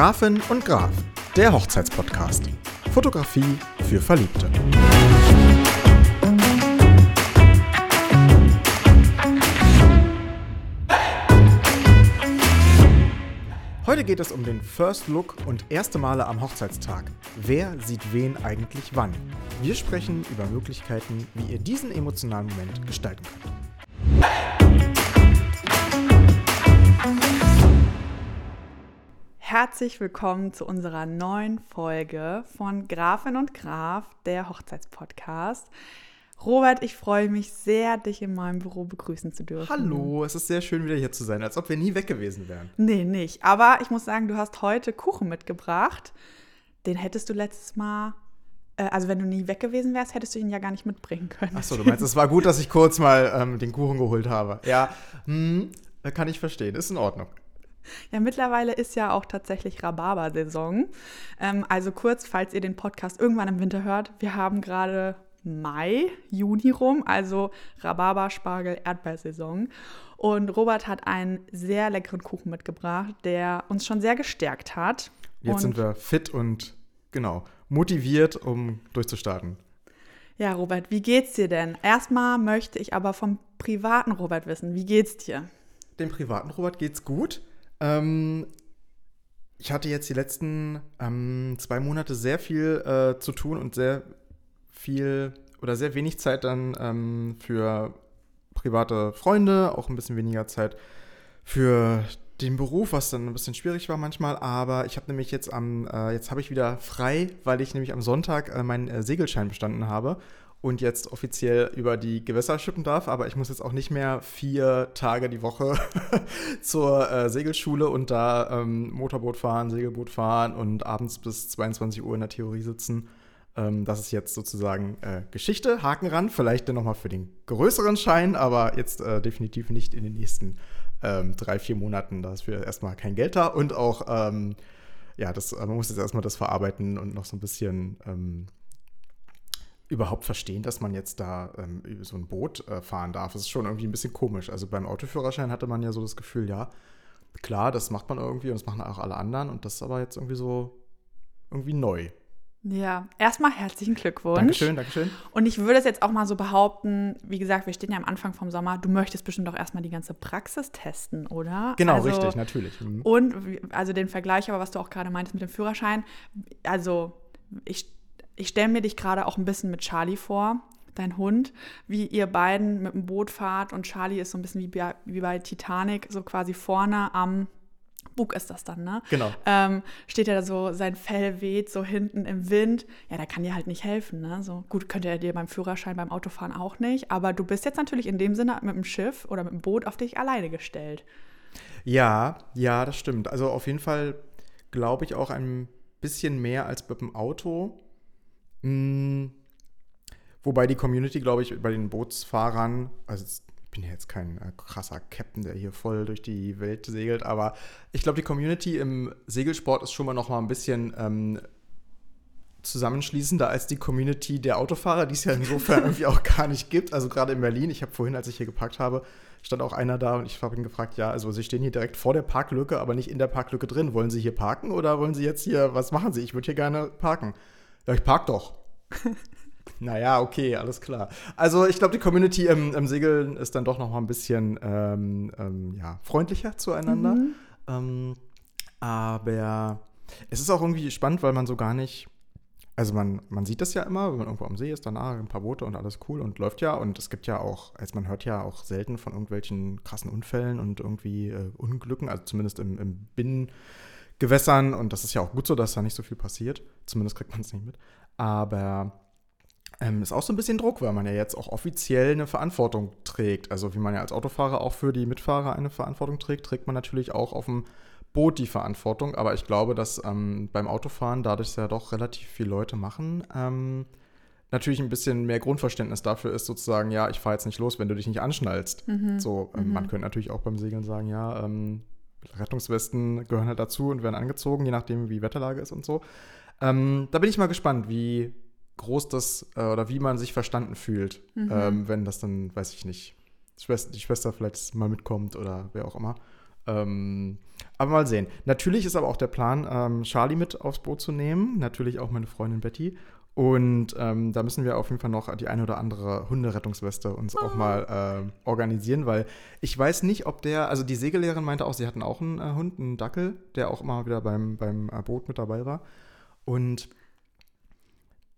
Grafin und Graf, der Hochzeitspodcast. Fotografie für Verliebte. Heute geht es um den First Look und erste Male am Hochzeitstag. Wer sieht wen eigentlich wann? Wir sprechen über Möglichkeiten, wie ihr diesen emotionalen Moment gestalten könnt. Herzlich willkommen zu unserer neuen Folge von Grafin und Graf, der Hochzeitspodcast. Robert, ich freue mich sehr, dich in meinem Büro begrüßen zu dürfen. Hallo, es ist sehr schön, wieder hier zu sein, als ob wir nie weg gewesen wären. Nee, nicht. Aber ich muss sagen, du hast heute Kuchen mitgebracht. Den hättest du letztes Mal, äh, also wenn du nie weg gewesen wärst, hättest du ihn ja gar nicht mitbringen können. Achso, du meinst, es war gut, dass ich kurz mal ähm, den Kuchen geholt habe. Ja, hm, kann ich verstehen, ist in Ordnung. Ja, mittlerweile ist ja auch tatsächlich Rhabarber-Saison. Ähm, also kurz, falls ihr den Podcast irgendwann im Winter hört, wir haben gerade Mai, Juni rum, also Rhabarber, Spargel, Erdbeersaison. Und Robert hat einen sehr leckeren Kuchen mitgebracht, der uns schon sehr gestärkt hat. Jetzt und sind wir fit und genau motiviert, um durchzustarten. Ja, Robert, wie geht's dir denn? Erstmal möchte ich aber vom privaten Robert wissen, wie geht's dir? Dem privaten Robert geht's gut. Ähm, ich hatte jetzt die letzten ähm, zwei Monate sehr viel äh, zu tun und sehr viel oder sehr wenig Zeit dann ähm, für private Freunde, auch ein bisschen weniger Zeit für den Beruf, was dann ein bisschen schwierig war manchmal. Aber ich habe nämlich jetzt am, äh, jetzt habe ich wieder frei, weil ich nämlich am Sonntag äh, meinen äh, Segelschein bestanden habe und jetzt offiziell über die Gewässer schippen darf. Aber ich muss jetzt auch nicht mehr vier Tage die Woche zur äh, Segelschule und da ähm, Motorboot fahren, Segelboot fahren und abends bis 22 Uhr in der Theorie sitzen. Ähm, das ist jetzt sozusagen äh, Geschichte, Haken ran. Vielleicht dann nochmal für den größeren Schein, aber jetzt äh, definitiv nicht in den nächsten ähm, drei, vier Monaten. Da ist für erstmal kein Geld da und auch, ähm, ja, das, äh, man muss jetzt erstmal das verarbeiten und noch so ein bisschen ähm, überhaupt verstehen, dass man jetzt da ähm, so ein Boot äh, fahren darf. Das ist schon irgendwie ein bisschen komisch. Also beim Autoführerschein hatte man ja so das Gefühl, ja, klar, das macht man irgendwie und das machen auch alle anderen und das ist aber jetzt irgendwie so irgendwie neu. Ja, erstmal herzlichen Glückwunsch. Dankeschön, Dankeschön. Und ich würde es jetzt auch mal so behaupten, wie gesagt, wir stehen ja am Anfang vom Sommer, du möchtest bestimmt auch erstmal die ganze Praxis testen, oder? Genau, also, richtig, natürlich. Mhm. Und also den Vergleich, aber was du auch gerade meintest mit dem Führerschein, also ich, ich stelle mir dich gerade auch ein bisschen mit Charlie vor, dein Hund, wie ihr beiden mit dem Boot fahrt und Charlie ist so ein bisschen wie bei, wie bei Titanic, so quasi vorne am Bug ist das dann, ne? Genau. Ähm, steht er da so, sein Fell weht so hinten im Wind. Ja, da kann dir halt nicht helfen, ne? So gut könnte er dir beim Führerschein, beim Autofahren auch nicht. Aber du bist jetzt natürlich in dem Sinne mit dem Schiff oder mit dem Boot auf dich alleine gestellt. Ja, ja, das stimmt. Also auf jeden Fall glaube ich auch ein bisschen mehr als mit dem Auto. Mm, Wobei die Community, glaube ich, bei den Bootsfahrern, also ich bin ja jetzt kein äh, krasser Captain, der hier voll durch die Welt segelt, aber ich glaube, die Community im Segelsport ist schon mal noch mal ein bisschen ähm, zusammenschließender als die Community der Autofahrer, die es ja insofern irgendwie auch gar nicht gibt. Also gerade in Berlin, ich habe vorhin, als ich hier geparkt habe, stand auch einer da und ich habe ihn gefragt, ja, also Sie stehen hier direkt vor der Parklücke, aber nicht in der Parklücke drin. Wollen Sie hier parken oder wollen Sie jetzt hier, was machen Sie? Ich würde hier gerne parken. Ja, ich park doch. naja, okay, alles klar. Also ich glaube, die Community im, im Segeln ist dann doch noch mal ein bisschen ähm, ähm, ja, freundlicher zueinander. Ähm, aber es ist auch irgendwie spannend, weil man so gar nicht also man, man sieht das ja immer, wenn man irgendwo am See ist, danach ein paar Boote und alles cool und läuft ja. Und es gibt ja auch, also man hört ja auch selten von irgendwelchen krassen Unfällen und irgendwie äh, Unglücken, also zumindest im, im Binnengewässern. Und das ist ja auch gut so, dass da nicht so viel passiert. Zumindest kriegt man es nicht mit. Aber ähm, ist auch so ein bisschen Druck, weil man ja jetzt auch offiziell eine Verantwortung trägt. Also wie man ja als Autofahrer auch für die Mitfahrer eine Verantwortung trägt, trägt man natürlich auch auf dem Boot die Verantwortung. Aber ich glaube, dass ähm, beim Autofahren, dadurch es ja doch relativ viele Leute machen, ähm, natürlich ein bisschen mehr Grundverständnis dafür ist, sozusagen, ja, ich fahre jetzt nicht los, wenn du dich nicht anschnallst. So, ähm, man könnte natürlich auch beim Segeln sagen, ja, ähm, Rettungswesten gehören halt dazu und werden angezogen, je nachdem, wie Wetterlage ist und so. Ähm, da bin ich mal gespannt, wie groß das äh, oder wie man sich verstanden fühlt, ähm, wenn das dann, weiß ich nicht, Schwester, die Schwester vielleicht mal mitkommt oder wer auch immer. Ähm, aber mal sehen. Natürlich ist aber auch der Plan, ähm, Charlie mit aufs Boot zu nehmen. Natürlich auch meine Freundin Betty. Und ähm, da müssen wir auf jeden Fall noch die eine oder andere Hunderettungsweste uns auch mal äh, organisieren, weil ich weiß nicht, ob der, also die Segellehrerin meinte auch, sie hatten auch einen äh, Hund, einen Dackel, der auch immer wieder beim, beim äh, Boot mit dabei war. Und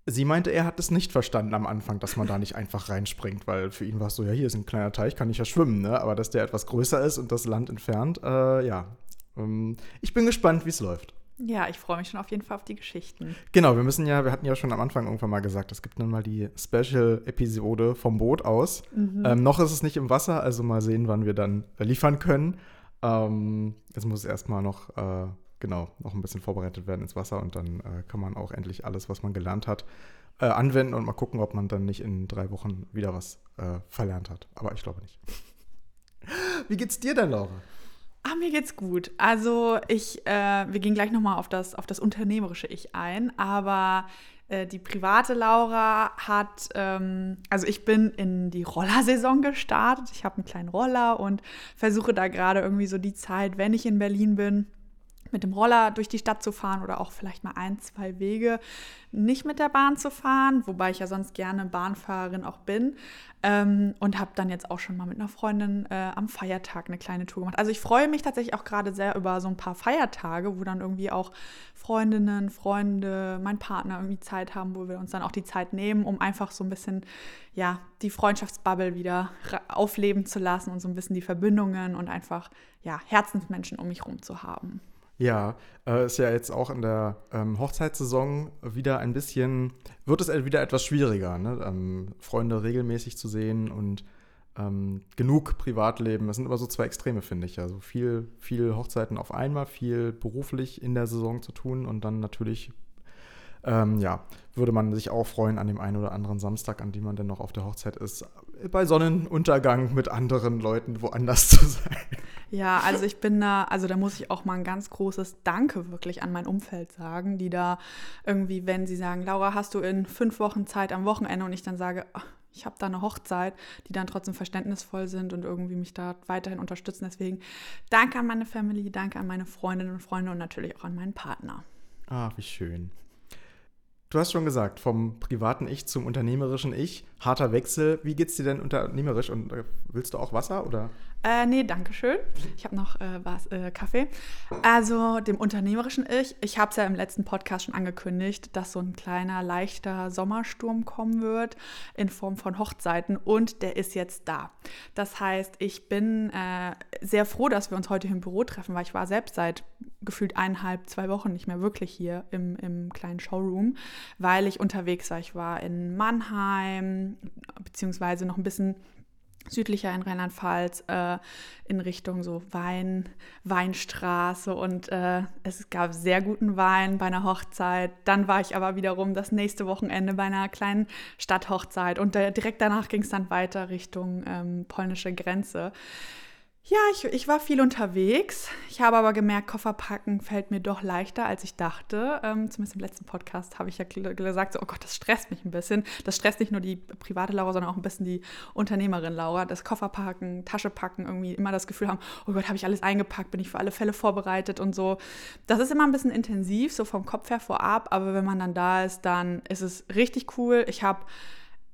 sie meinte, er hat es nicht verstanden am Anfang, dass man da nicht einfach reinspringt, weil für ihn war es so, ja, hier ist ein kleiner Teich, kann ich ja schwimmen, ne? Aber dass der etwas größer ist und das Land entfernt, äh, ja. Ähm, ich bin gespannt, wie es läuft. Ja, ich freue mich schon auf jeden Fall auf die Geschichten. Genau, wir müssen ja, wir hatten ja schon am Anfang irgendwann mal gesagt, es gibt dann mal die Special-Episode vom Boot aus. Mhm. Ähm, noch ist es nicht im Wasser, also mal sehen, wann wir dann liefern können. Ähm, jetzt muss es erstmal noch, äh, genau, noch ein bisschen vorbereitet werden ins Wasser und dann äh, kann man auch endlich alles, was man gelernt hat, äh, anwenden und mal gucken, ob man dann nicht in drei Wochen wieder was äh, verlernt hat. Aber ich glaube nicht. Wie geht's dir denn, Laura? Ah, mir geht's gut. Also ich, äh, wir gehen gleich nochmal auf das, auf das unternehmerische Ich ein, aber äh, die private Laura hat, ähm, also ich bin in die Rollersaison gestartet. Ich habe einen kleinen Roller und versuche da gerade irgendwie so die Zeit, wenn ich in Berlin bin, mit dem Roller durch die Stadt zu fahren oder auch vielleicht mal ein, zwei Wege nicht mit der Bahn zu fahren, wobei ich ja sonst gerne Bahnfahrerin auch bin. Ähm, und habe dann jetzt auch schon mal mit einer Freundin äh, am Feiertag eine kleine Tour gemacht. Also ich freue mich tatsächlich auch gerade sehr über so ein paar Feiertage, wo dann irgendwie auch Freundinnen, Freunde, mein Partner irgendwie Zeit haben, wo wir uns dann auch die Zeit nehmen, um einfach so ein bisschen, ja, die Freundschaftsbubble wieder aufleben zu lassen und so ein bisschen die Verbindungen und einfach, ja, Herzensmenschen um mich rum zu haben. Ja, äh, ist ja jetzt auch in der ähm, Hochzeitssaison wieder ein bisschen, wird es wieder etwas schwieriger, ne? ähm, Freunde regelmäßig zu sehen und ähm, genug Privatleben. Das sind immer so zwei Extreme, finde ich. Also viel, viel Hochzeiten auf einmal, viel beruflich in der Saison zu tun und dann natürlich, ähm, ja, würde man sich auch freuen an dem einen oder anderen Samstag, an dem man dann noch auf der Hochzeit ist, bei Sonnenuntergang mit anderen Leuten woanders zu sein. Ja, also ich bin da, also da muss ich auch mal ein ganz großes Danke wirklich an mein Umfeld sagen, die da irgendwie, wenn sie sagen, Laura, hast du in fünf Wochen Zeit am Wochenende und ich dann sage, ach, ich habe da eine Hochzeit, die dann trotzdem verständnisvoll sind und irgendwie mich da weiterhin unterstützen. Deswegen danke an meine Family, danke an meine Freundinnen und Freunde und natürlich auch an meinen Partner. Ah, wie schön. Du hast schon gesagt, vom privaten Ich zum unternehmerischen Ich, harter Wechsel. Wie geht's dir denn unternehmerisch und äh, willst du auch Wasser oder? Äh, nee, danke schön. Ich habe noch äh, was, äh, Kaffee. Also dem unternehmerischen Ich. Ich habe es ja im letzten Podcast schon angekündigt, dass so ein kleiner, leichter Sommersturm kommen wird in Form von Hochzeiten und der ist jetzt da. Das heißt, ich bin äh, sehr froh, dass wir uns heute hier im Büro treffen, weil ich war selbst seit gefühlt eineinhalb, zwei Wochen nicht mehr wirklich hier im, im kleinen Showroom, weil ich unterwegs war. Ich war in Mannheim, beziehungsweise noch ein bisschen südlicher in Rheinland-Pfalz äh, in Richtung so Wein, Weinstraße und äh, es gab sehr guten Wein bei einer Hochzeit. Dann war ich aber wiederum das nächste Wochenende bei einer kleinen Stadthochzeit und äh, direkt danach ging es dann weiter Richtung ähm, polnische Grenze. Ja, ich, ich war viel unterwegs. Ich habe aber gemerkt, Kofferpacken fällt mir doch leichter, als ich dachte. Ähm, zumindest im letzten Podcast habe ich ja gesagt, so, oh Gott, das stresst mich ein bisschen. Das stresst nicht nur die private Laura, sondern auch ein bisschen die Unternehmerin Laura. Das Kofferpacken, Tasche packen, irgendwie immer das Gefühl haben, oh Gott, habe ich alles eingepackt, bin ich für alle Fälle vorbereitet und so. Das ist immer ein bisschen intensiv, so vom Kopf her vorab. Aber wenn man dann da ist, dann ist es richtig cool. Ich habe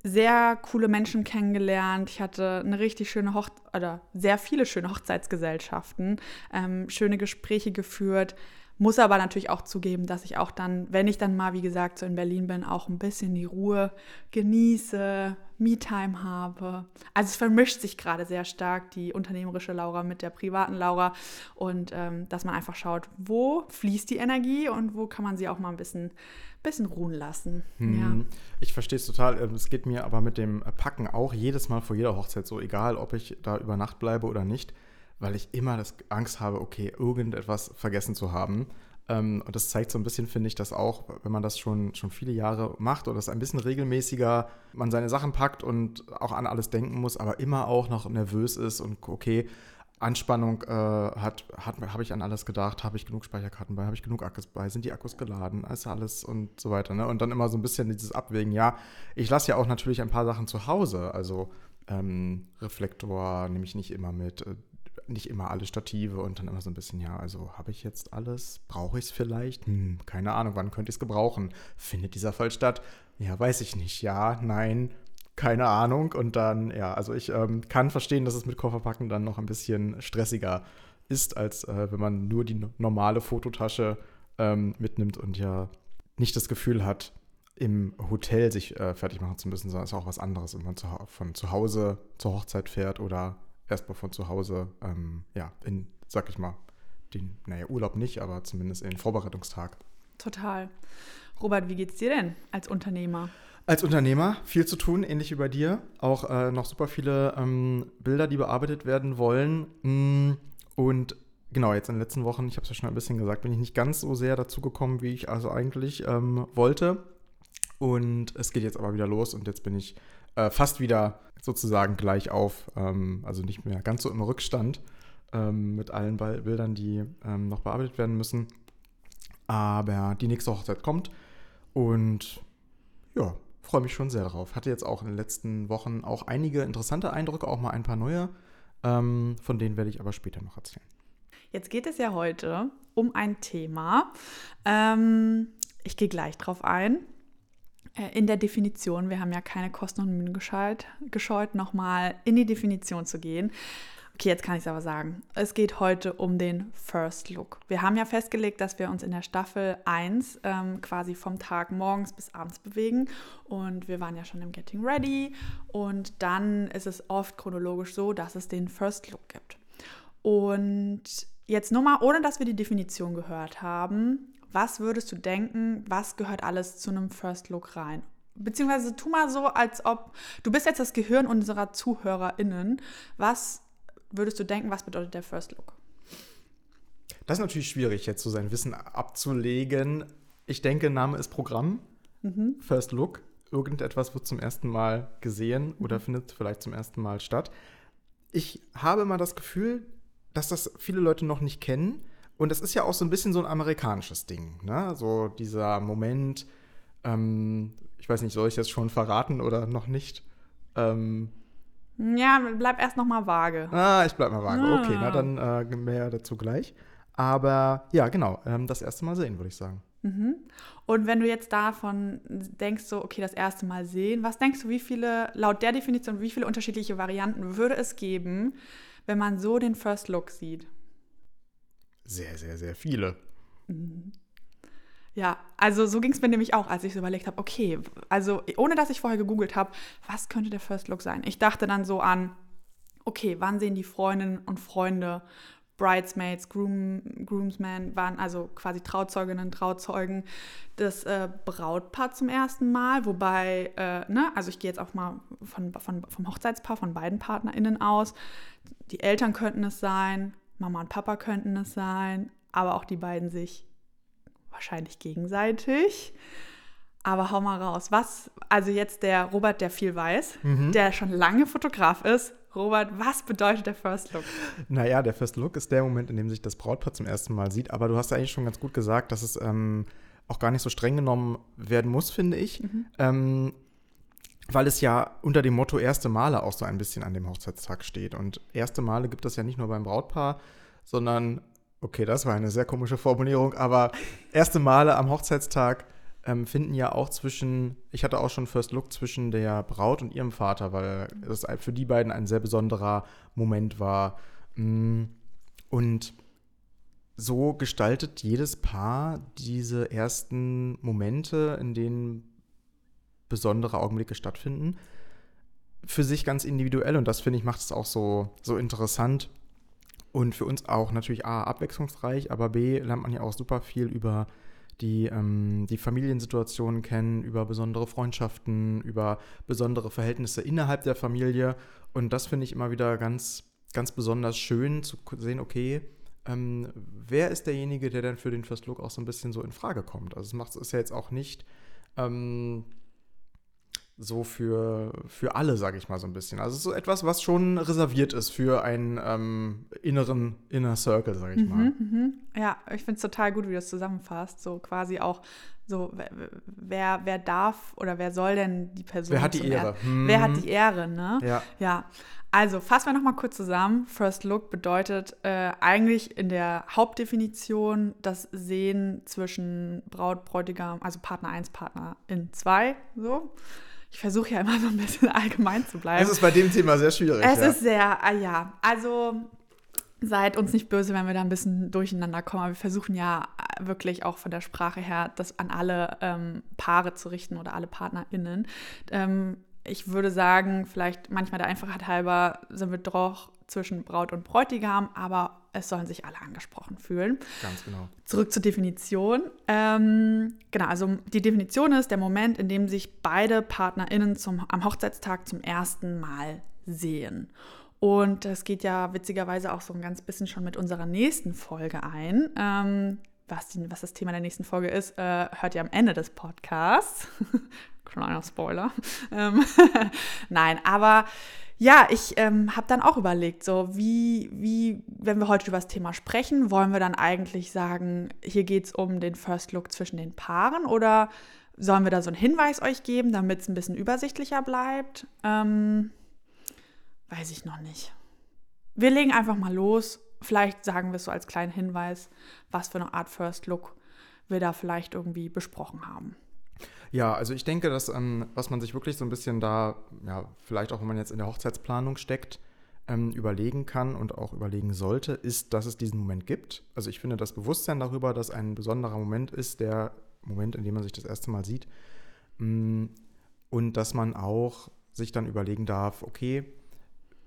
sehr coole Menschen kennengelernt. Ich hatte eine richtig schöne Hoch oder sehr viele schöne Hochzeitsgesellschaften, ähm, schöne Gespräche geführt. Muss aber natürlich auch zugeben, dass ich auch dann, wenn ich dann mal, wie gesagt, so in Berlin bin, auch ein bisschen die Ruhe genieße, Me-Time habe. Also es vermischt sich gerade sehr stark die unternehmerische Laura mit der privaten Laura und ähm, dass man einfach schaut, wo fließt die Energie und wo kann man sie auch mal ein bisschen bisschen ruhen lassen. Hm. Ja. Ich verstehe es total. Ähm, es geht mir aber mit dem Packen auch jedes Mal vor jeder Hochzeit so, egal ob ich da über Nacht bleibe oder nicht, weil ich immer das Angst habe, okay, irgendetwas vergessen zu haben. Ähm, und das zeigt so ein bisschen, finde ich, dass auch, wenn man das schon, schon viele Jahre macht oder es ein bisschen regelmäßiger man seine Sachen packt und auch an alles denken muss, aber immer auch noch nervös ist und okay, Anspannung äh, hat, hat habe ich an alles gedacht, habe ich genug Speicherkarten bei, habe ich genug Akkus bei, sind die Akkus geladen, ist alles und so weiter. Ne? Und dann immer so ein bisschen dieses Abwägen, ja, ich lasse ja auch natürlich ein paar Sachen zu Hause, also ähm, Reflektor nehme ich nicht immer mit, äh, nicht immer alle Stative und dann immer so ein bisschen, ja, also habe ich jetzt alles? Brauche ich es vielleicht? Hm, keine Ahnung, wann könnte ich es gebrauchen? Findet dieser Fall statt? Ja, weiß ich nicht. Ja, nein, keine Ahnung. Und dann, ja, also ich ähm, kann verstehen, dass es mit Kofferpacken dann noch ein bisschen stressiger ist, als äh, wenn man nur die normale Fototasche ähm, mitnimmt und ja nicht das Gefühl hat, im Hotel sich äh, fertig machen zu müssen, sondern es ist auch was anderes, wenn man zu, von zu Hause zur Hochzeit fährt oder erstmal von zu Hause, ähm, ja, in, sag ich mal, den, naja, Urlaub nicht, aber zumindest in den Vorbereitungstag. Total. Robert, wie geht's dir denn als Unternehmer? Als Unternehmer viel zu tun, ähnlich wie bei dir. Auch äh, noch super viele ähm, Bilder, die bearbeitet werden wollen. Mm, und genau, jetzt in den letzten Wochen, ich habe es ja schon ein bisschen gesagt, bin ich nicht ganz so sehr dazu gekommen, wie ich also eigentlich ähm, wollte. Und es geht jetzt aber wieder los und jetzt bin ich äh, fast wieder sozusagen gleich auf, ähm, also nicht mehr ganz so im Rückstand ähm, mit allen Bildern, die ähm, noch bearbeitet werden müssen. Aber die nächste Hochzeit kommt und ja, freue mich schon sehr darauf. Hatte jetzt auch in den letzten Wochen auch einige interessante Eindrücke, auch mal ein paar neue. Ähm, von denen werde ich aber später noch erzählen. Jetzt geht es ja heute um ein Thema. Ähm, ich gehe gleich drauf ein. Äh, in der Definition, wir haben ja keine Kosten und Mühen gescheut, gescheut nochmal in die Definition zu gehen. Okay, jetzt kann ich es aber sagen. Es geht heute um den First Look. Wir haben ja festgelegt, dass wir uns in der Staffel 1 ähm, quasi vom Tag morgens bis abends bewegen. Und wir waren ja schon im Getting Ready. Und dann ist es oft chronologisch so, dass es den First Look gibt. Und jetzt nur mal, ohne dass wir die Definition gehört haben, was würdest du denken, was gehört alles zu einem First Look rein? Beziehungsweise tu mal so, als ob du bist jetzt das Gehirn unserer ZuhörerInnen. Was würdest du denken, was bedeutet der First Look? Das ist natürlich schwierig, jetzt so sein Wissen abzulegen. Ich denke, Name ist Programm. Mhm. First Look. Irgendetwas wird zum ersten Mal gesehen oder mhm. findet vielleicht zum ersten Mal statt. Ich habe mal das Gefühl, dass das viele Leute noch nicht kennen und es ist ja auch so ein bisschen so ein amerikanisches Ding, ne? So dieser Moment, ähm, ich weiß nicht, soll ich das schon verraten oder noch nicht? Ähm, ja, bleib erst noch mal vage. Ah, ich bleib mal vage. Ah. Okay, na dann äh, mehr dazu gleich. Aber ja, genau, ähm, das erste Mal sehen, würde ich sagen. Mhm. Und wenn du jetzt davon denkst, so, okay, das erste Mal sehen, was denkst du, wie viele, laut der Definition, wie viele unterschiedliche Varianten würde es geben, wenn man so den First Look sieht? Sehr, sehr, sehr viele. Ja, also so ging es mir nämlich auch, als ich so überlegt habe, okay, also ohne dass ich vorher gegoogelt habe, was könnte der First Look sein? Ich dachte dann so an, okay, wann sehen die Freundinnen und Freunde, Bridesmaids, Groom, Groomsmen, waren also quasi Trauzeuginnen, Trauzeugen, das äh, Brautpaar zum ersten Mal, wobei, äh, ne, also ich gehe jetzt auch mal von, von, vom Hochzeitspaar, von beiden PartnerInnen aus. Die Eltern könnten es sein, Mama und Papa könnten es sein, aber auch die beiden sich wahrscheinlich gegenseitig. Aber hau mal raus. Was, also jetzt der Robert, der viel weiß, mhm. der schon lange Fotograf ist. Robert, was bedeutet der First Look? Naja, der First Look ist der Moment, in dem sich das Brautpaar zum ersten Mal sieht. Aber du hast eigentlich schon ganz gut gesagt, dass es ähm, auch gar nicht so streng genommen werden muss, finde ich. Mhm. Ähm, weil es ja unter dem Motto erste Male auch so ein bisschen an dem Hochzeitstag steht. Und erste Male gibt es ja nicht nur beim Brautpaar, sondern, okay, das war eine sehr komische Formulierung, aber erste Male am Hochzeitstag ähm, finden ja auch zwischen, ich hatte auch schon First Look zwischen der Braut und ihrem Vater, weil es für die beiden ein sehr besonderer Moment war. Mm, und so gestaltet jedes Paar diese ersten Momente, in denen besondere Augenblicke stattfinden, für sich ganz individuell. Und das, finde ich, macht es auch so, so interessant. Und für uns auch natürlich A, abwechslungsreich, aber B, lernt man ja auch super viel über die, ähm, die Familiensituationen kennen, über besondere Freundschaften, über besondere Verhältnisse innerhalb der Familie. Und das finde ich immer wieder ganz, ganz besonders schön zu sehen, okay, ähm, wer ist derjenige, der dann für den First Look auch so ein bisschen so in Frage kommt? Also es macht es ja jetzt auch nicht ähm, so für, für alle, sage ich mal so ein bisschen. Also so etwas, was schon reserviert ist für einen ähm, inneren Inner Circle, sage ich mhm, mal. Mhm. Ja, ich finde es total gut, wie du das zusammenfasst. So quasi auch So, wer, wer darf oder wer soll denn die Person? Wer hat die Ehre? Hm. Wer hat die Ehre, ne? Ja. Ja. Also fassen wir nochmal kurz zusammen. First Look bedeutet äh, eigentlich in der Hauptdefinition das Sehen zwischen Braut, Bräutigam, also Partner 1, Partner in 2, so. Ich versuche ja immer so ein bisschen allgemein zu bleiben. Es ist bei dem Thema sehr schwierig. Es ja. ist sehr, ah, ja, also seid uns nicht böse, wenn wir da ein bisschen durcheinander kommen. Aber wir versuchen ja wirklich auch von der Sprache her, das an alle ähm, Paare zu richten oder alle PartnerInnen. Ähm, ich würde sagen, vielleicht manchmal der Einfachheit halber sind wir doch zwischen Braut und Bräutigam, aber es sollen sich alle angesprochen fühlen. Ganz genau. Zurück zur Definition. Ähm, genau, also die Definition ist der Moment, in dem sich beide PartnerInnen zum, am Hochzeitstag zum ersten Mal sehen. Und das geht ja witzigerweise auch so ein ganz bisschen schon mit unserer nächsten Folge ein. Ähm, was, die, was, das Thema der nächsten Folge ist, äh, hört ihr am Ende des Podcasts. Kleiner Spoiler. Ähm, Nein, aber ja, ich ähm, habe dann auch überlegt, so wie, wie, wenn wir heute über das Thema sprechen, wollen wir dann eigentlich sagen, hier geht es um den First Look zwischen den Paaren oder sollen wir da so einen Hinweis euch geben, damit es ein bisschen übersichtlicher bleibt? Ähm, weiß ich noch nicht. Wir legen einfach mal los. Vielleicht sagen wir es so als kleinen Hinweis, was für eine Art First Look wir da vielleicht irgendwie besprochen haben. Ja, also ich denke, dass ähm, was man sich wirklich so ein bisschen da, ja, vielleicht auch wenn man jetzt in der Hochzeitsplanung steckt, ähm, überlegen kann und auch überlegen sollte, ist, dass es diesen Moment gibt. Also ich finde das Bewusstsein darüber, dass ein besonderer Moment ist, der Moment, in dem man sich das erste Mal sieht. Mm, und dass man auch sich dann überlegen darf, okay,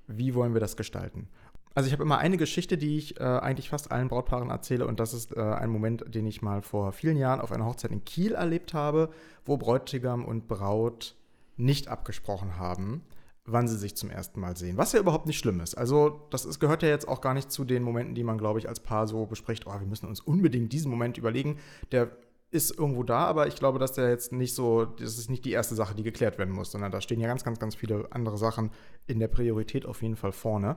wie wollen wir das gestalten? Also ich habe immer eine Geschichte, die ich äh, eigentlich fast allen Brautpaaren erzähle und das ist äh, ein Moment, den ich mal vor vielen Jahren auf einer Hochzeit in Kiel erlebt habe, wo Bräutigam und Braut nicht abgesprochen haben, wann sie sich zum ersten Mal sehen. Was ja überhaupt nicht schlimm ist. Also das ist, gehört ja jetzt auch gar nicht zu den Momenten, die man, glaube ich, als Paar so bespricht, oh, wir müssen uns unbedingt diesen Moment überlegen. Der ist irgendwo da, aber ich glaube, dass der jetzt nicht so, das ist nicht die erste Sache, die geklärt werden muss, sondern da stehen ja ganz, ganz, ganz viele andere Sachen in der Priorität auf jeden Fall vorne.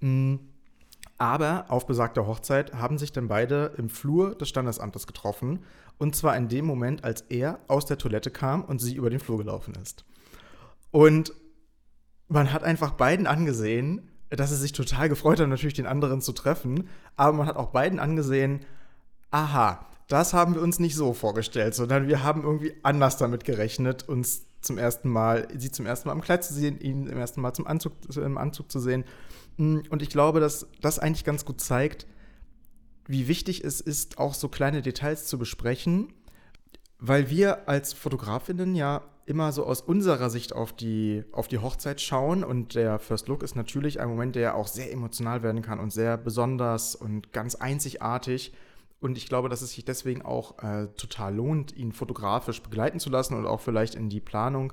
Mm, aber auf besagter Hochzeit haben sich dann beide im Flur des Standesamtes getroffen. Und zwar in dem Moment, als er aus der Toilette kam und sie über den Flur gelaufen ist. Und man hat einfach beiden angesehen, dass sie sich total gefreut haben, natürlich den anderen zu treffen. Aber man hat auch beiden angesehen, aha, das haben wir uns nicht so vorgestellt, sondern wir haben irgendwie anders damit gerechnet, uns zum ersten Mal, sie zum ersten Mal am Kleid zu sehen, ihn zum ersten Mal zum Anzug, im Anzug zu sehen. Mm, und ich glaube, dass das eigentlich ganz gut zeigt, wie wichtig es ist, auch so kleine Details zu besprechen, weil wir als Fotografinnen ja immer so aus unserer Sicht auf die, auf die Hochzeit schauen und der First Look ist natürlich ein Moment, der auch sehr emotional werden kann und sehr besonders und ganz einzigartig. Und ich glaube, dass es sich deswegen auch äh, total lohnt, ihn fotografisch begleiten zu lassen und auch vielleicht in die Planung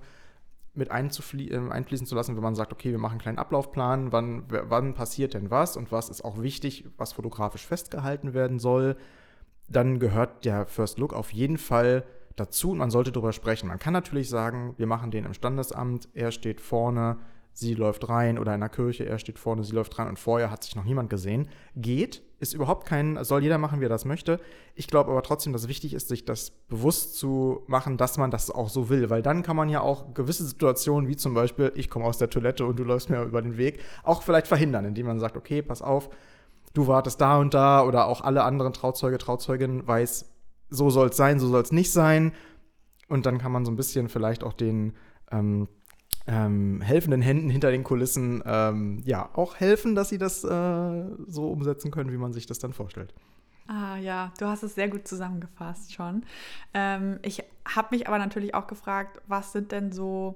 mit äh, einfließen zu lassen, wenn man sagt, okay, wir machen einen kleinen Ablaufplan, wann, wann passiert denn was und was ist auch wichtig, was fotografisch festgehalten werden soll, dann gehört der First Look auf jeden Fall dazu und man sollte darüber sprechen. Man kann natürlich sagen, wir machen den im Standesamt, er steht vorne, sie läuft rein oder in der Kirche, er steht vorne, sie läuft rein und vorher hat sich noch niemand gesehen. Geht, ist überhaupt kein, soll jeder machen, wie er das möchte. Ich glaube aber trotzdem, dass wichtig ist, sich das bewusst zu machen, dass man das auch so will, weil dann kann man ja auch gewisse Situationen, wie zum Beispiel, ich komme aus der Toilette und du läufst mir über den Weg, auch vielleicht verhindern, indem man sagt, okay, pass auf, du wartest da und da oder auch alle anderen Trauzeuge, Trauzeuginnen weiß, so soll es sein, so soll es nicht sein. Und dann kann man so ein bisschen vielleicht auch den ähm, ähm, helfenden Händen hinter den Kulissen ähm, ja auch helfen, dass sie das äh, so umsetzen können, wie man sich das dann vorstellt. Ah ja, du hast es sehr gut zusammengefasst schon. Ähm, ich habe mich aber natürlich auch gefragt, was sind denn so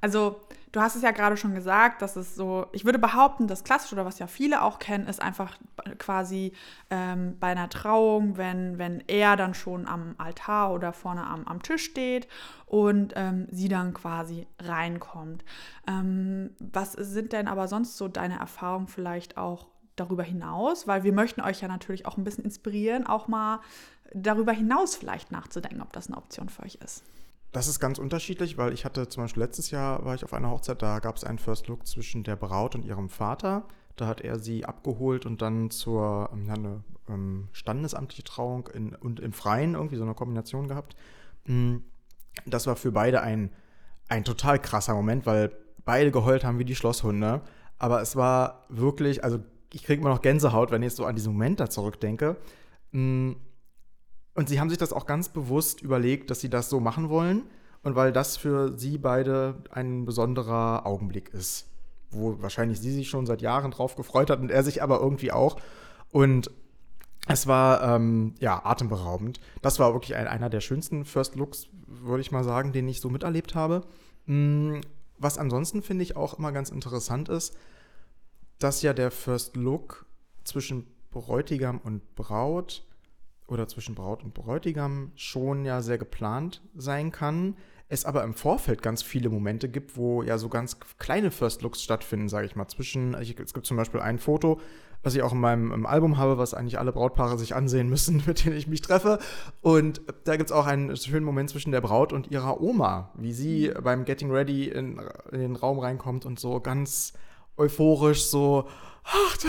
also, du hast es ja gerade schon gesagt, dass es so, ich würde behaupten, das Klassische oder was ja viele auch kennen, ist einfach quasi ähm, bei einer Trauung, wenn, wenn er dann schon am Altar oder vorne am, am Tisch steht und ähm, sie dann quasi reinkommt. Ähm, was sind denn aber sonst so deine Erfahrungen vielleicht auch darüber hinaus? Weil wir möchten euch ja natürlich auch ein bisschen inspirieren, auch mal darüber hinaus vielleicht nachzudenken, ob das eine Option für euch ist. Das ist ganz unterschiedlich, weil ich hatte zum Beispiel letztes Jahr war ich auf einer Hochzeit, da gab es einen First Look zwischen der Braut und ihrem Vater. Da hat er sie abgeholt und dann zur ähm, ja, eine, ähm, standesamtliche Trauung in, und im Freien irgendwie so eine Kombination gehabt. Mm, das war für beide ein, ein total krasser Moment, weil beide geheult haben wie die Schlosshunde. Aber es war wirklich, also ich kriege immer noch Gänsehaut, wenn ich so an diesen Moment da zurückdenke. Und sie haben sich das auch ganz bewusst überlegt, dass sie das so machen wollen. Und weil das für sie beide ein besonderer Augenblick ist, wo wahrscheinlich sie sich schon seit Jahren drauf gefreut hat und er sich aber irgendwie auch. Und es war ähm, ja atemberaubend. Das war wirklich ein, einer der schönsten First Looks, würde ich mal sagen, den ich so miterlebt habe. Mm, was ansonsten finde ich auch immer ganz interessant ist, dass ja der First Look zwischen Bräutigam und Braut oder zwischen Braut und Bräutigam schon ja sehr geplant sein kann. Es aber im Vorfeld ganz viele Momente gibt, wo ja so ganz kleine First Looks stattfinden, sage ich mal. Zwischen, es gibt zum Beispiel ein Foto, was ich auch in meinem Album habe, was eigentlich alle Brautpaare sich ansehen müssen, mit denen ich mich treffe. Und da gibt es auch einen schönen Moment zwischen der Braut und ihrer Oma, wie sie beim Getting Ready in, in den Raum reinkommt und so ganz euphorisch so, ach, da,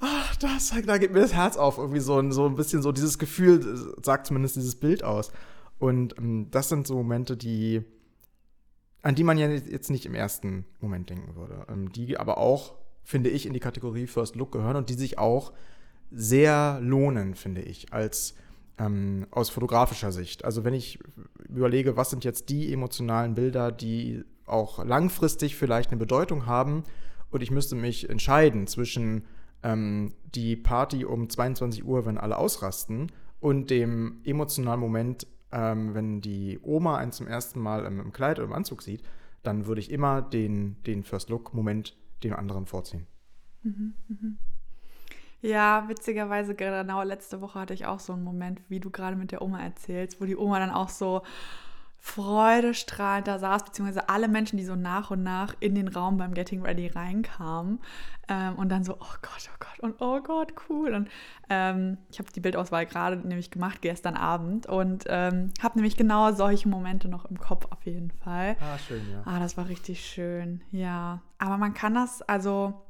ach, das, da geht mir das Herz auf. Irgendwie so, ein, so ein bisschen so dieses Gefühl, sagt zumindest dieses Bild aus. Und ähm, das sind so Momente, die, an die man ja jetzt nicht im ersten Moment denken würde. Ähm, die aber auch finde ich, in die Kategorie First Look gehören und die sich auch sehr lohnen, finde ich, als ähm, aus fotografischer Sicht. Also wenn ich überlege, was sind jetzt die emotionalen Bilder, die auch langfristig vielleicht eine Bedeutung haben und ich müsste mich entscheiden zwischen ähm, die Party um 22 Uhr, wenn alle ausrasten, und dem emotionalen Moment, ähm, wenn die Oma einen zum ersten Mal im, im, Kleid oder im Anzug sieht, dann würde ich immer den, den First Look-Moment den anderen vorziehen. Mhm, mhm. Ja, witzigerweise, genau letzte Woche hatte ich auch so einen Moment, wie du gerade mit der Oma erzählst, wo die Oma dann auch so freudestrahlend da saß, beziehungsweise alle Menschen, die so nach und nach in den Raum beim Getting Ready reinkamen ähm, und dann so, oh Gott, oh Gott und oh Gott, cool. Und ähm, ich habe die Bildauswahl gerade nämlich gemacht gestern Abend und ähm, habe nämlich genau solche Momente noch im Kopf auf jeden Fall. Ah, schön, ja. Ah, das war richtig schön, ja. Aber man kann das, also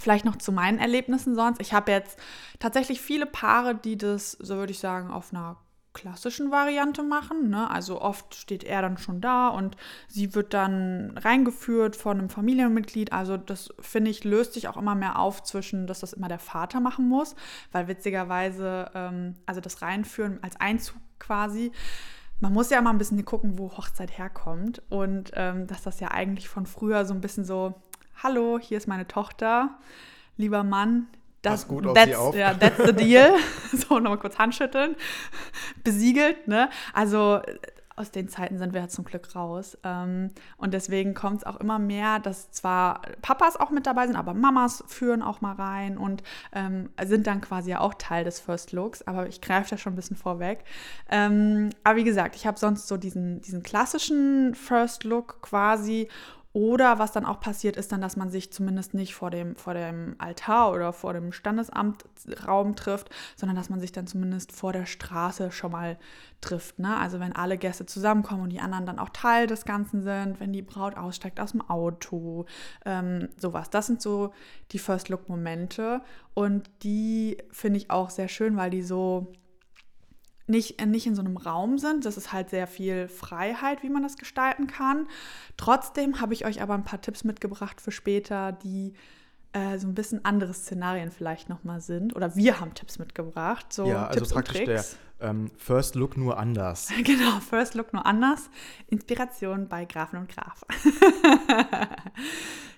Vielleicht noch zu meinen Erlebnissen sonst. Ich habe jetzt tatsächlich viele Paare, die das, so würde ich sagen, auf einer klassischen Variante machen. Ne? Also oft steht er dann schon da und sie wird dann reingeführt von einem Familienmitglied. Also das finde ich löst sich auch immer mehr auf zwischen, dass das immer der Vater machen muss, weil witzigerweise, ähm, also das Reinführen als Einzug quasi, man muss ja immer ein bisschen gucken, wo Hochzeit herkommt und ähm, dass das ja eigentlich von früher so ein bisschen so, hallo, hier ist meine Tochter, lieber Mann, das, gut auf that's, auf. Ja, that's the deal. so, nochmal kurz Handschütteln. Besiegelt, ne? Also aus den Zeiten sind wir ja zum Glück raus. Ähm, und deswegen kommt es auch immer mehr, dass zwar Papas auch mit dabei sind, aber Mamas führen auch mal rein und ähm, sind dann quasi ja auch Teil des First Looks. Aber ich greife da schon ein bisschen vorweg. Ähm, aber wie gesagt, ich habe sonst so diesen, diesen klassischen First Look quasi oder was dann auch passiert, ist dann, dass man sich zumindest nicht vor dem, vor dem Altar oder vor dem Standesamtraum trifft, sondern dass man sich dann zumindest vor der Straße schon mal trifft. Ne? Also wenn alle Gäste zusammenkommen und die anderen dann auch Teil des Ganzen sind, wenn die Braut aussteigt aus dem Auto, ähm, sowas. Das sind so die First-Look-Momente und die finde ich auch sehr schön, weil die so nicht, nicht in so einem Raum sind. Das ist halt sehr viel Freiheit, wie man das gestalten kann. Trotzdem habe ich euch aber ein paar Tipps mitgebracht für später, die äh, so ein bisschen andere Szenarien vielleicht nochmal sind. Oder wir haben Tipps mitgebracht. So ja, also Tipps praktisch der ähm, First Look nur anders. genau, First Look nur anders. Inspiration bei Grafen und Graf.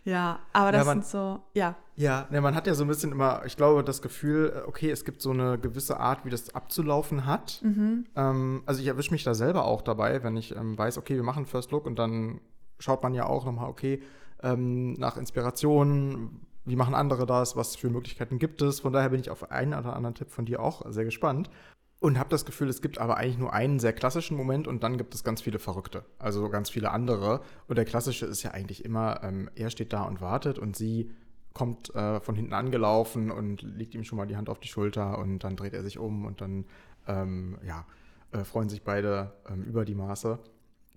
ja, aber das ja, man, sind so, ja. Ja, ne, man hat ja so ein bisschen immer, ich glaube, das Gefühl, äh, okay, es gibt so eine gewisse Art, wie das abzulaufen hat. Mhm. Ähm, also ich erwische mich da selber auch dabei, wenn ich ähm, weiß, okay, wir machen First Look und dann schaut man ja auch nochmal, okay, ähm, nach Inspiration, wie machen andere das, was für Möglichkeiten gibt es. Von daher bin ich auf einen oder anderen Tipp von dir auch sehr gespannt. Und habe das Gefühl, es gibt aber eigentlich nur einen sehr klassischen Moment und dann gibt es ganz viele Verrückte. Also ganz viele andere. Und der klassische ist ja eigentlich immer, ähm, er steht da und wartet und sie kommt äh, von hinten angelaufen und legt ihm schon mal die Hand auf die Schulter und dann dreht er sich um und dann ähm, ja, äh, freuen sich beide ähm, über die Maße.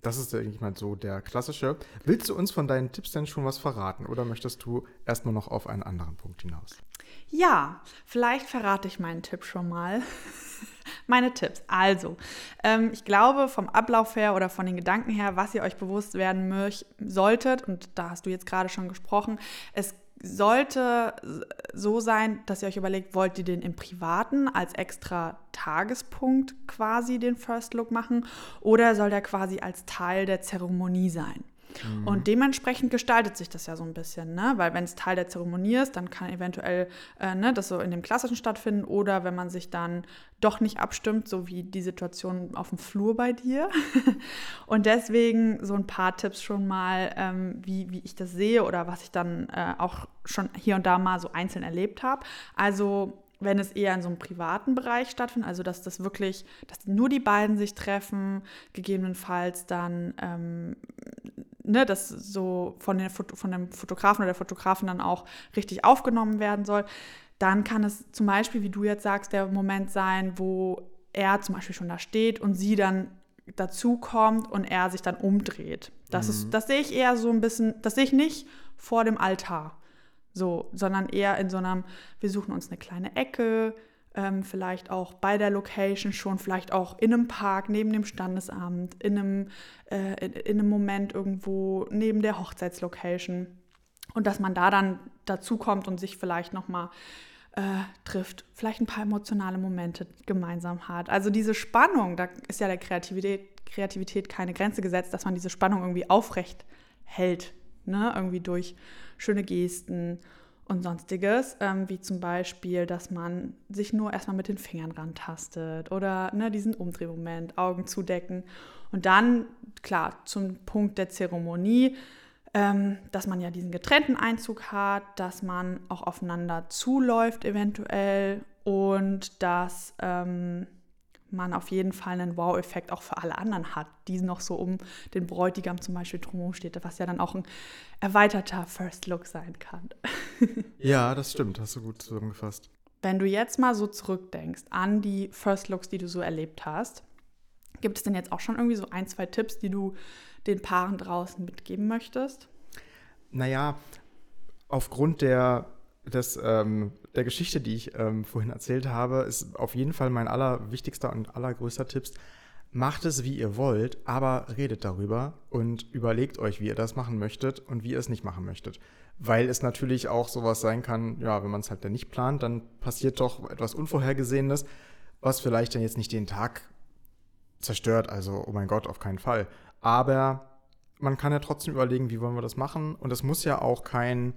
Das ist, denke ich mal, so der klassische. Willst du uns von deinen Tipps denn schon was verraten oder möchtest du erstmal noch auf einen anderen Punkt hinaus? Ja, vielleicht verrate ich meinen Tipp schon mal. Meine Tipps. Also, ähm, ich glaube, vom Ablauf her oder von den Gedanken her, was ihr euch bewusst werden solltet, und da hast du jetzt gerade schon gesprochen, es sollte so sein, dass ihr euch überlegt, wollt ihr den im Privaten als extra Tagespunkt quasi den First Look machen oder soll der quasi als Teil der Zeremonie sein? Mhm. Und dementsprechend gestaltet sich das ja so ein bisschen, ne? Weil wenn es Teil der Zeremonie ist, dann kann eventuell äh, ne, das so in dem Klassischen stattfinden oder wenn man sich dann doch nicht abstimmt, so wie die Situation auf dem Flur bei dir. und deswegen so ein paar Tipps schon mal, ähm, wie, wie ich das sehe oder was ich dann äh, auch schon hier und da mal so einzeln erlebt habe. Also wenn es eher in so einem privaten Bereich stattfindet, also dass das wirklich, dass nur die beiden sich treffen, gegebenenfalls dann ähm, ne, das so von, den, von dem Fotografen oder der Fotografin dann auch richtig aufgenommen werden soll, dann kann es zum Beispiel, wie du jetzt sagst, der Moment sein, wo er zum Beispiel schon da steht und sie dann dazu kommt und er sich dann umdreht. Das, mhm. ist, das sehe ich eher so ein bisschen, das sehe ich nicht vor dem Altar, so, sondern eher in so einem, wir suchen uns eine kleine Ecke, ähm, vielleicht auch bei der Location schon, vielleicht auch in einem Park neben dem Standesamt, in einem, äh, in, in einem Moment irgendwo neben der Hochzeitslocation. Und dass man da dann dazu kommt und sich vielleicht nochmal äh, trifft, vielleicht ein paar emotionale Momente gemeinsam hat. Also diese Spannung, da ist ja der Kreativität, Kreativität keine Grenze gesetzt, dass man diese Spannung irgendwie aufrecht hält, ne? irgendwie durch schöne Gesten und sonstiges, ähm, wie zum Beispiel, dass man sich nur erstmal mit den Fingern rantastet oder ne, diesen Umdrehmoment, Augen zudecken. Und dann, klar, zum Punkt der Zeremonie, ähm, dass man ja diesen getrennten Einzug hat, dass man auch aufeinander zuläuft eventuell und dass ähm, man auf jeden Fall einen Wow-Effekt auch für alle anderen hat, die noch so um den Bräutigam zum Beispiel drumherum steht, was ja dann auch ein erweiterter First Look sein kann. ja, das stimmt, hast du gut zusammengefasst. Wenn du jetzt mal so zurückdenkst an die First Looks, die du so erlebt hast, gibt es denn jetzt auch schon irgendwie so ein, zwei Tipps, die du den Paaren draußen mitgeben möchtest? Naja, aufgrund der des, ähm, der Geschichte, die ich ähm, vorhin erzählt habe, ist auf jeden Fall mein allerwichtigster und allergrößter Tipp. Macht es, wie ihr wollt, aber redet darüber und überlegt euch, wie ihr das machen möchtet und wie ihr es nicht machen möchtet. Weil es natürlich auch sowas sein kann, ja, wenn man es halt dann nicht plant, dann passiert doch etwas Unvorhergesehenes, was vielleicht dann jetzt nicht den Tag zerstört. Also, oh mein Gott, auf keinen Fall. Aber man kann ja trotzdem überlegen, wie wollen wir das machen. Und es muss ja auch kein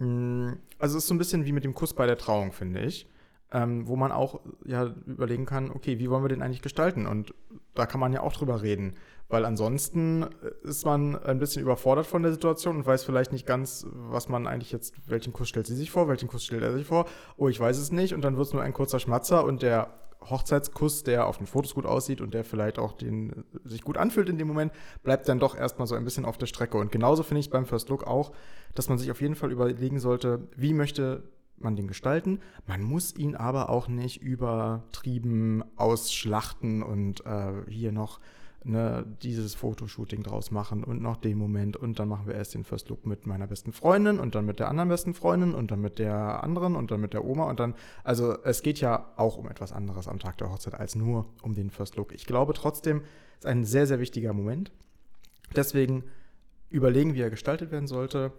also es ist so ein bisschen wie mit dem Kuss bei der Trauung, finde ich. Ähm, wo man auch ja überlegen kann, okay, wie wollen wir den eigentlich gestalten? Und da kann man ja auch drüber reden, weil ansonsten ist man ein bisschen überfordert von der Situation und weiß vielleicht nicht ganz, was man eigentlich jetzt, welchen Kuss stellt sie sich vor, welchen Kuss stellt er sich vor, oh, ich weiß es nicht und dann wird es nur ein kurzer Schmatzer und der Hochzeitskuss, der auf den Fotos gut aussieht und der vielleicht auch den, sich gut anfühlt in dem Moment, bleibt dann doch erstmal so ein bisschen auf der Strecke. Und genauso finde ich beim First Look auch, dass man sich auf jeden Fall überlegen sollte, wie möchte man den gestalten. Man muss ihn aber auch nicht übertrieben ausschlachten und äh, hier noch ne, dieses Fotoshooting draus machen und noch den Moment und dann machen wir erst den First Look mit meiner besten Freundin und dann mit der anderen besten Freundin und dann mit der anderen und dann mit der Oma und dann, also es geht ja auch um etwas anderes am Tag der Hochzeit als nur um den First Look. Ich glaube trotzdem, es ist ein sehr, sehr wichtiger Moment. Deswegen überlegen, wie er gestaltet werden sollte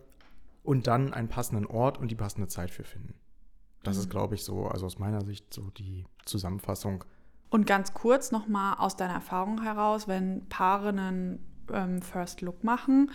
und dann einen passenden Ort und die passende Zeit für finden. Das mhm. ist, glaube ich, so, also aus meiner Sicht so die Zusammenfassung und ganz kurz nochmal aus deiner Erfahrung heraus, wenn Paare einen ähm, First Look machen,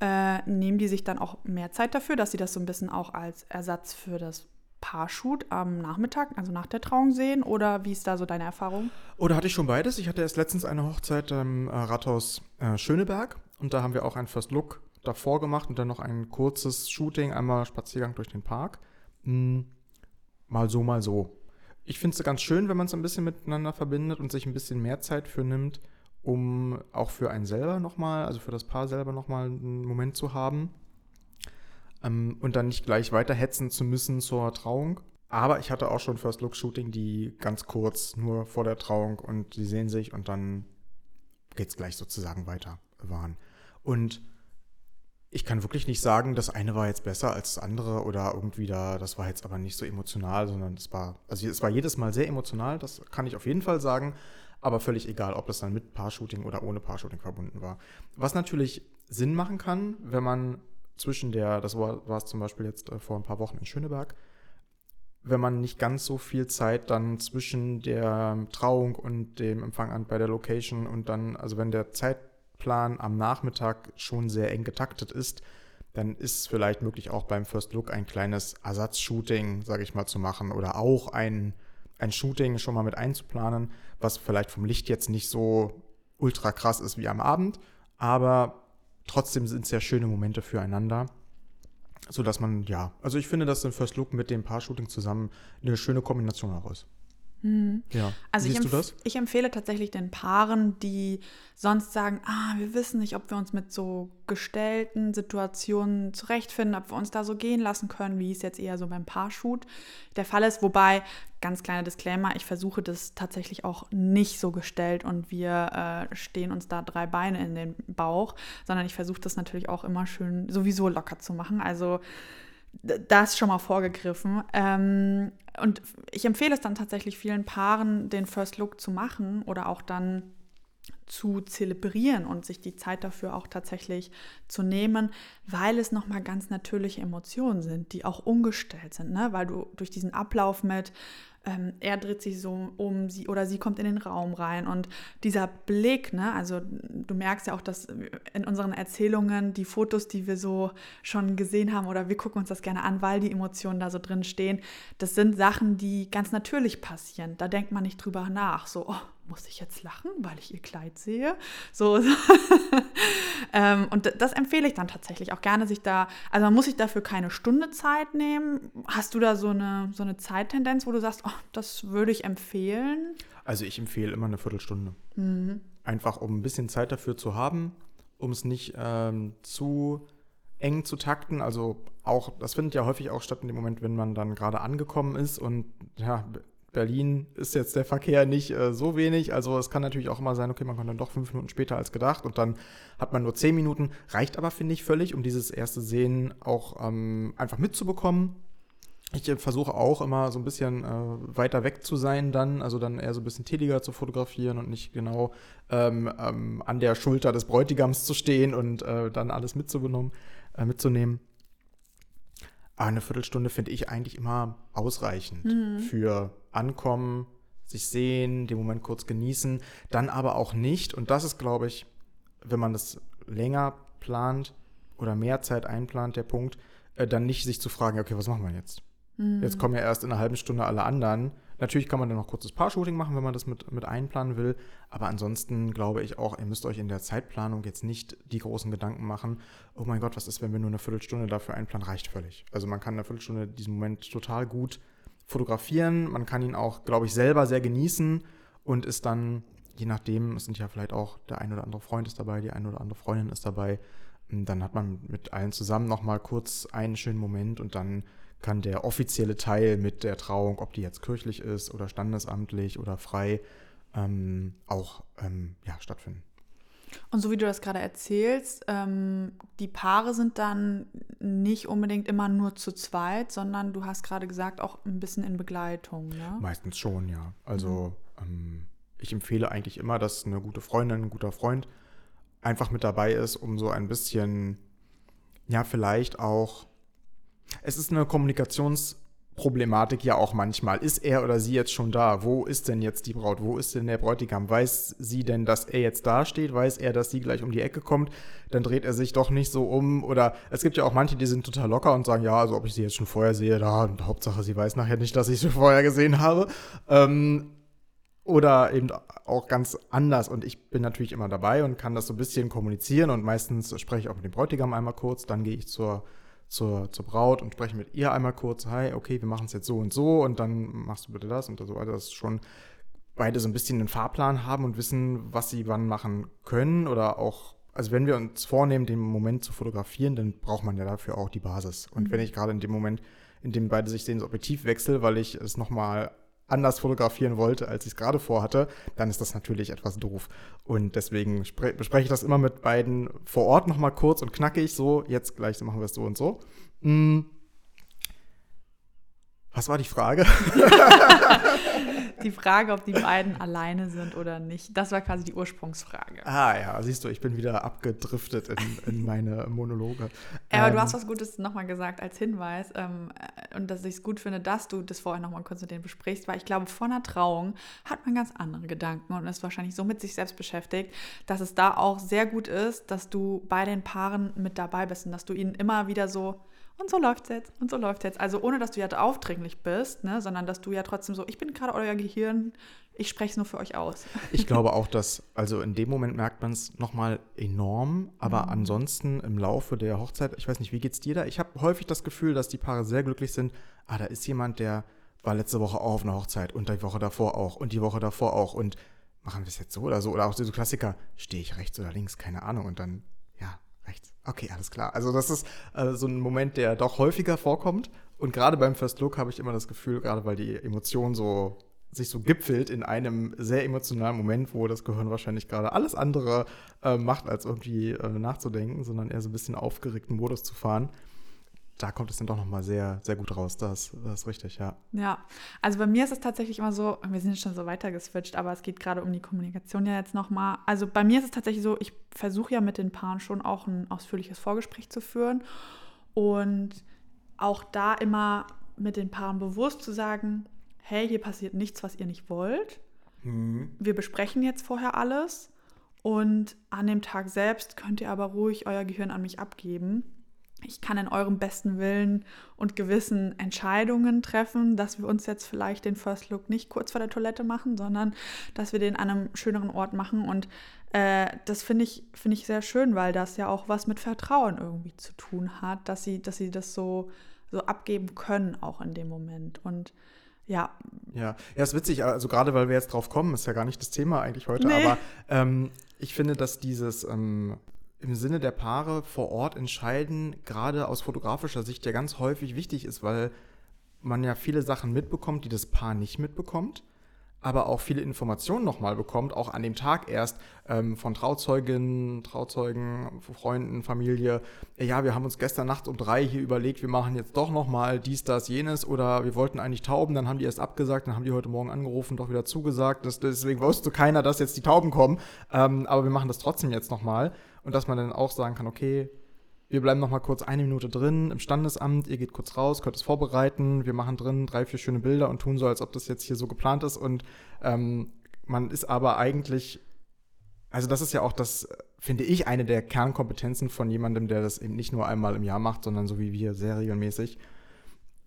äh, nehmen die sich dann auch mehr Zeit dafür, dass sie das so ein bisschen auch als Ersatz für das Paarshoot am Nachmittag, also nach der Trauung sehen? Oder wie ist da so deine Erfahrung? Oder hatte ich schon beides? Ich hatte erst letztens eine Hochzeit im äh, Rathaus äh, Schöneberg und da haben wir auch einen First Look davor gemacht und dann noch ein kurzes Shooting, einmal Spaziergang durch den Park. Hm, mal so, mal so ich finde es ganz schön, wenn man es ein bisschen miteinander verbindet und sich ein bisschen mehr Zeit für nimmt, um auch für einen selber nochmal, also für das Paar selber nochmal einen Moment zu haben. Ähm, und dann nicht gleich weiter hetzen zu müssen zur Trauung. Aber ich hatte auch schon First Look Shooting, die ganz kurz nur vor der Trauung und sie sehen sich und dann geht es gleich sozusagen weiter waren. Und ich kann wirklich nicht sagen, das eine war jetzt besser als das andere oder irgendwie da, das war jetzt aber nicht so emotional, sondern es war, also es war jedes Mal sehr emotional, das kann ich auf jeden Fall sagen, aber völlig egal, ob das dann mit Paar-Shooting oder ohne Paar-Shooting verbunden war. Was natürlich Sinn machen kann, wenn man zwischen der, das war, war es zum Beispiel jetzt äh, vor ein paar Wochen in Schöneberg, wenn man nicht ganz so viel Zeit dann zwischen der Trauung und dem Empfang an bei der Location und dann, also wenn der Zeit Plan am Nachmittag schon sehr eng getaktet ist, dann ist es vielleicht möglich, auch beim First Look ein kleines Ersatzshooting, sage ich mal, zu machen oder auch ein, ein Shooting schon mal mit einzuplanen, was vielleicht vom Licht jetzt nicht so ultra krass ist wie am Abend, aber trotzdem sind es ja schöne Momente füreinander. Sodass man, ja, also ich finde, dass ein First Look mit dem Paar-Shooting zusammen eine schöne Kombination auch ist. Mhm. Ja. Also Siehst ich, du das? ich empfehle tatsächlich den Paaren, die sonst sagen, ah, wir wissen nicht, ob wir uns mit so gestellten Situationen zurechtfinden, ob wir uns da so gehen lassen können, wie es jetzt eher so beim Paarshoot der Fall ist. Wobei, ganz kleiner Disclaimer, ich versuche das tatsächlich auch nicht so gestellt und wir äh, stehen uns da drei Beine in den Bauch, sondern ich versuche das natürlich auch immer schön sowieso locker zu machen. Also das schon mal vorgegriffen. Ähm, und ich empfehle es dann tatsächlich vielen Paaren, den First Look zu machen oder auch dann zu zelebrieren und sich die Zeit dafür auch tatsächlich zu nehmen, weil es nochmal ganz natürliche Emotionen sind, die auch umgestellt sind, ne? weil du durch diesen Ablauf mit ähm, er dreht sich so um, sie oder sie kommt in den Raum rein und dieser Blick, ne, also du merkst ja auch, dass in unseren Erzählungen die Fotos, die wir so schon gesehen haben oder wir gucken uns das gerne an, weil die Emotionen da so drin stehen, das sind Sachen, die ganz natürlich passieren. Da denkt man nicht drüber nach, so, oh, muss ich jetzt lachen, weil ich ihr Kleid sehe? So. ähm, und das empfehle ich dann tatsächlich auch gerne, sich da, also man muss sich dafür keine Stunde Zeit nehmen. Hast du da so eine, so eine Zeittendenz, wo du sagst, oh, das würde ich empfehlen? Also ich empfehle immer eine Viertelstunde. Mhm. Einfach um ein bisschen Zeit dafür zu haben, um es nicht ähm, zu eng zu takten. Also auch, das findet ja häufig auch statt in dem Moment, wenn man dann gerade angekommen ist und ja, Berlin ist jetzt der Verkehr nicht äh, so wenig. Also es kann natürlich auch immer sein, okay, man kommt dann doch fünf Minuten später als gedacht und dann hat man nur zehn Minuten. Reicht aber, finde ich, völlig, um dieses erste Sehen auch ähm, einfach mitzubekommen. Ich äh, versuche auch immer so ein bisschen äh, weiter weg zu sein dann, also dann eher so ein bisschen teliger zu fotografieren und nicht genau ähm, ähm, an der Schulter des Bräutigams zu stehen und äh, dann alles mitzunehmen. Äh, mitzunehmen. Aber eine Viertelstunde finde ich eigentlich immer ausreichend Mhm. für Ankommen, sich sehen, den Moment kurz genießen, dann aber auch nicht. Und das ist, glaube ich, wenn man das länger plant oder mehr Zeit einplant, der Punkt, äh, dann nicht sich zu fragen, okay, was machen wir jetzt? Mhm. Jetzt kommen ja erst in einer halben Stunde alle anderen. Natürlich kann man dann noch kurzes Paar-Shooting machen, wenn man das mit, mit einplanen will. Aber ansonsten glaube ich auch, ihr müsst euch in der Zeitplanung jetzt nicht die großen Gedanken machen, oh mein Gott, was ist, wenn wir nur eine Viertelstunde dafür einplanen, reicht völlig. Also man kann in einer Viertelstunde diesen Moment total gut fotografieren. Man kann ihn auch, glaube ich, selber sehr genießen und ist dann, je nachdem, es sind ja vielleicht auch der ein oder andere Freund ist dabei, die ein oder andere Freundin ist dabei. Dann hat man mit allen zusammen nochmal kurz einen schönen Moment und dann kann der offizielle Teil mit der Trauung, ob die jetzt kirchlich ist oder standesamtlich oder frei, ähm, auch ähm, ja, stattfinden. Und so wie du das gerade erzählst, ähm, die Paare sind dann nicht unbedingt immer nur zu zweit, sondern du hast gerade gesagt, auch ein bisschen in Begleitung. Ne? Meistens schon, ja. Also ähm, ich empfehle eigentlich immer, dass eine gute Freundin, ein guter Freund einfach mit dabei ist, um so ein bisschen, ja, vielleicht auch. Es ist eine Kommunikationsproblematik ja auch manchmal. Ist er oder sie jetzt schon da? Wo ist denn jetzt die Braut? Wo ist denn der Bräutigam? Weiß sie denn, dass er jetzt da steht? Weiß er, dass sie gleich um die Ecke kommt? Dann dreht er sich doch nicht so um. Oder es gibt ja auch manche, die sind total locker und sagen, ja, also ob ich sie jetzt schon vorher sehe, da, Hauptsache sie weiß nachher nicht, dass ich sie vorher gesehen habe. Ähm, oder eben auch ganz anders. Und ich bin natürlich immer dabei und kann das so ein bisschen kommunizieren. Und meistens spreche ich auch mit dem Bräutigam einmal kurz. Dann gehe ich zur, zur, zur Braut und spreche mit ihr einmal kurz. Hi, okay, wir machen es jetzt so und so. Und dann machst du bitte das und so weiter. Dass schon beide so ein bisschen einen Fahrplan haben und wissen, was sie wann machen können. Oder auch, also wenn wir uns vornehmen, den Moment zu fotografieren, dann braucht man ja dafür auch die Basis. Und Mhm. wenn ich gerade in dem Moment, in dem beide sich sehen, das Objektiv wechsle, weil ich es nochmal anders fotografieren wollte, als ich es gerade vorhatte, dann ist das natürlich etwas doof. Und deswegen bespreche ich das immer mit beiden vor Ort nochmal kurz und knackig, so, jetzt gleich machen wir es so und so. Hm. Was war die Frage? die Frage, ob die beiden alleine sind oder nicht. Das war quasi die Ursprungsfrage. Ah ja, siehst du, ich bin wieder abgedriftet in, in meine Monologe. Ja, aber ähm, du hast was Gutes nochmal gesagt als Hinweis ähm, äh, und dass ich es gut finde, dass du das vorher nochmal kurz mit denen besprichst, weil ich glaube, vor einer Trauung hat man ganz andere Gedanken und ist wahrscheinlich so mit sich selbst beschäftigt, dass es da auch sehr gut ist, dass du bei den Paaren mit dabei bist und dass du ihnen immer wieder so und so läuft es jetzt und so läuft es jetzt. Also ohne, dass du ja aufdringlich bist, ne, sondern dass du ja trotzdem so, ich bin gerade euer Gehirn, ich spreche es nur für euch aus. Ich glaube auch, dass, also in dem Moment merkt man es nochmal enorm, aber mhm. ansonsten im Laufe der Hochzeit, ich weiß nicht, wie geht's dir da? Ich habe häufig das Gefühl, dass die Paare sehr glücklich sind. Ah, da ist jemand, der war letzte Woche auch auf einer Hochzeit und die Woche davor auch und die Woche davor auch und machen wir es jetzt so oder so? Oder auch diese Klassiker, stehe ich rechts oder links, keine Ahnung und dann rechts. Okay, alles klar. Also das ist äh, so ein Moment, der doch häufiger vorkommt. Und gerade beim First Look habe ich immer das Gefühl, gerade weil die Emotion so sich so gipfelt in einem sehr emotionalen Moment, wo das Gehirn wahrscheinlich gerade alles andere äh, macht, als irgendwie äh, nachzudenken, sondern eher so ein bisschen aufgeregten Modus zu fahren da kommt es dann doch nochmal sehr, sehr gut raus. Das, das ist richtig, ja. Ja, also bei mir ist es tatsächlich immer so, wir sind schon so weiter geswitcht, aber es geht gerade um die Kommunikation ja jetzt nochmal. Also bei mir ist es tatsächlich so, ich versuche ja mit den Paaren schon auch ein ausführliches Vorgespräch zu führen und auch da immer mit den Paaren bewusst zu sagen, hey, hier passiert nichts, was ihr nicht wollt. Mhm. Wir besprechen jetzt vorher alles und an dem Tag selbst könnt ihr aber ruhig euer Gehirn an mich abgeben ich kann in eurem besten Willen und Gewissen Entscheidungen treffen, dass wir uns jetzt vielleicht den First Look nicht kurz vor der Toilette machen, sondern dass wir den an einem schöneren Ort machen. Und äh, das finde ich, find ich sehr schön, weil das ja auch was mit Vertrauen irgendwie zu tun hat, dass sie, dass sie das so, so abgeben können, auch in dem Moment. Und ja. Ja, ja, ist witzig, also gerade weil wir jetzt drauf kommen, ist ja gar nicht das Thema eigentlich heute, nee. aber ähm, ich finde, dass dieses ähm, im Sinne der Paare vor Ort entscheiden, gerade aus fotografischer Sicht ja ganz häufig wichtig ist, weil man ja viele Sachen mitbekommt, die das Paar nicht mitbekommt, aber auch viele Informationen nochmal bekommt, auch an dem Tag erst ähm, von Trauzeuginnen, Trauzeugen, Freunden, Familie. Ja, wir haben uns gestern Nacht um drei hier überlegt, wir machen jetzt doch nochmal dies, das, jenes oder wir wollten eigentlich Tauben, dann haben die erst abgesagt, dann haben die heute Morgen angerufen, doch wieder zugesagt. Das, deswegen wusste keiner, dass jetzt die Tauben kommen, ähm, aber wir machen das trotzdem jetzt nochmal und dass man dann auch sagen kann, okay, wir bleiben noch mal kurz eine Minute drin im Standesamt, ihr geht kurz raus, könnt es vorbereiten, wir machen drin drei, vier schöne Bilder und tun so, als ob das jetzt hier so geplant ist. Und ähm, man ist aber eigentlich, also das ist ja auch das, finde ich, eine der Kernkompetenzen von jemandem, der das eben nicht nur einmal im Jahr macht, sondern so wie wir sehr regelmäßig,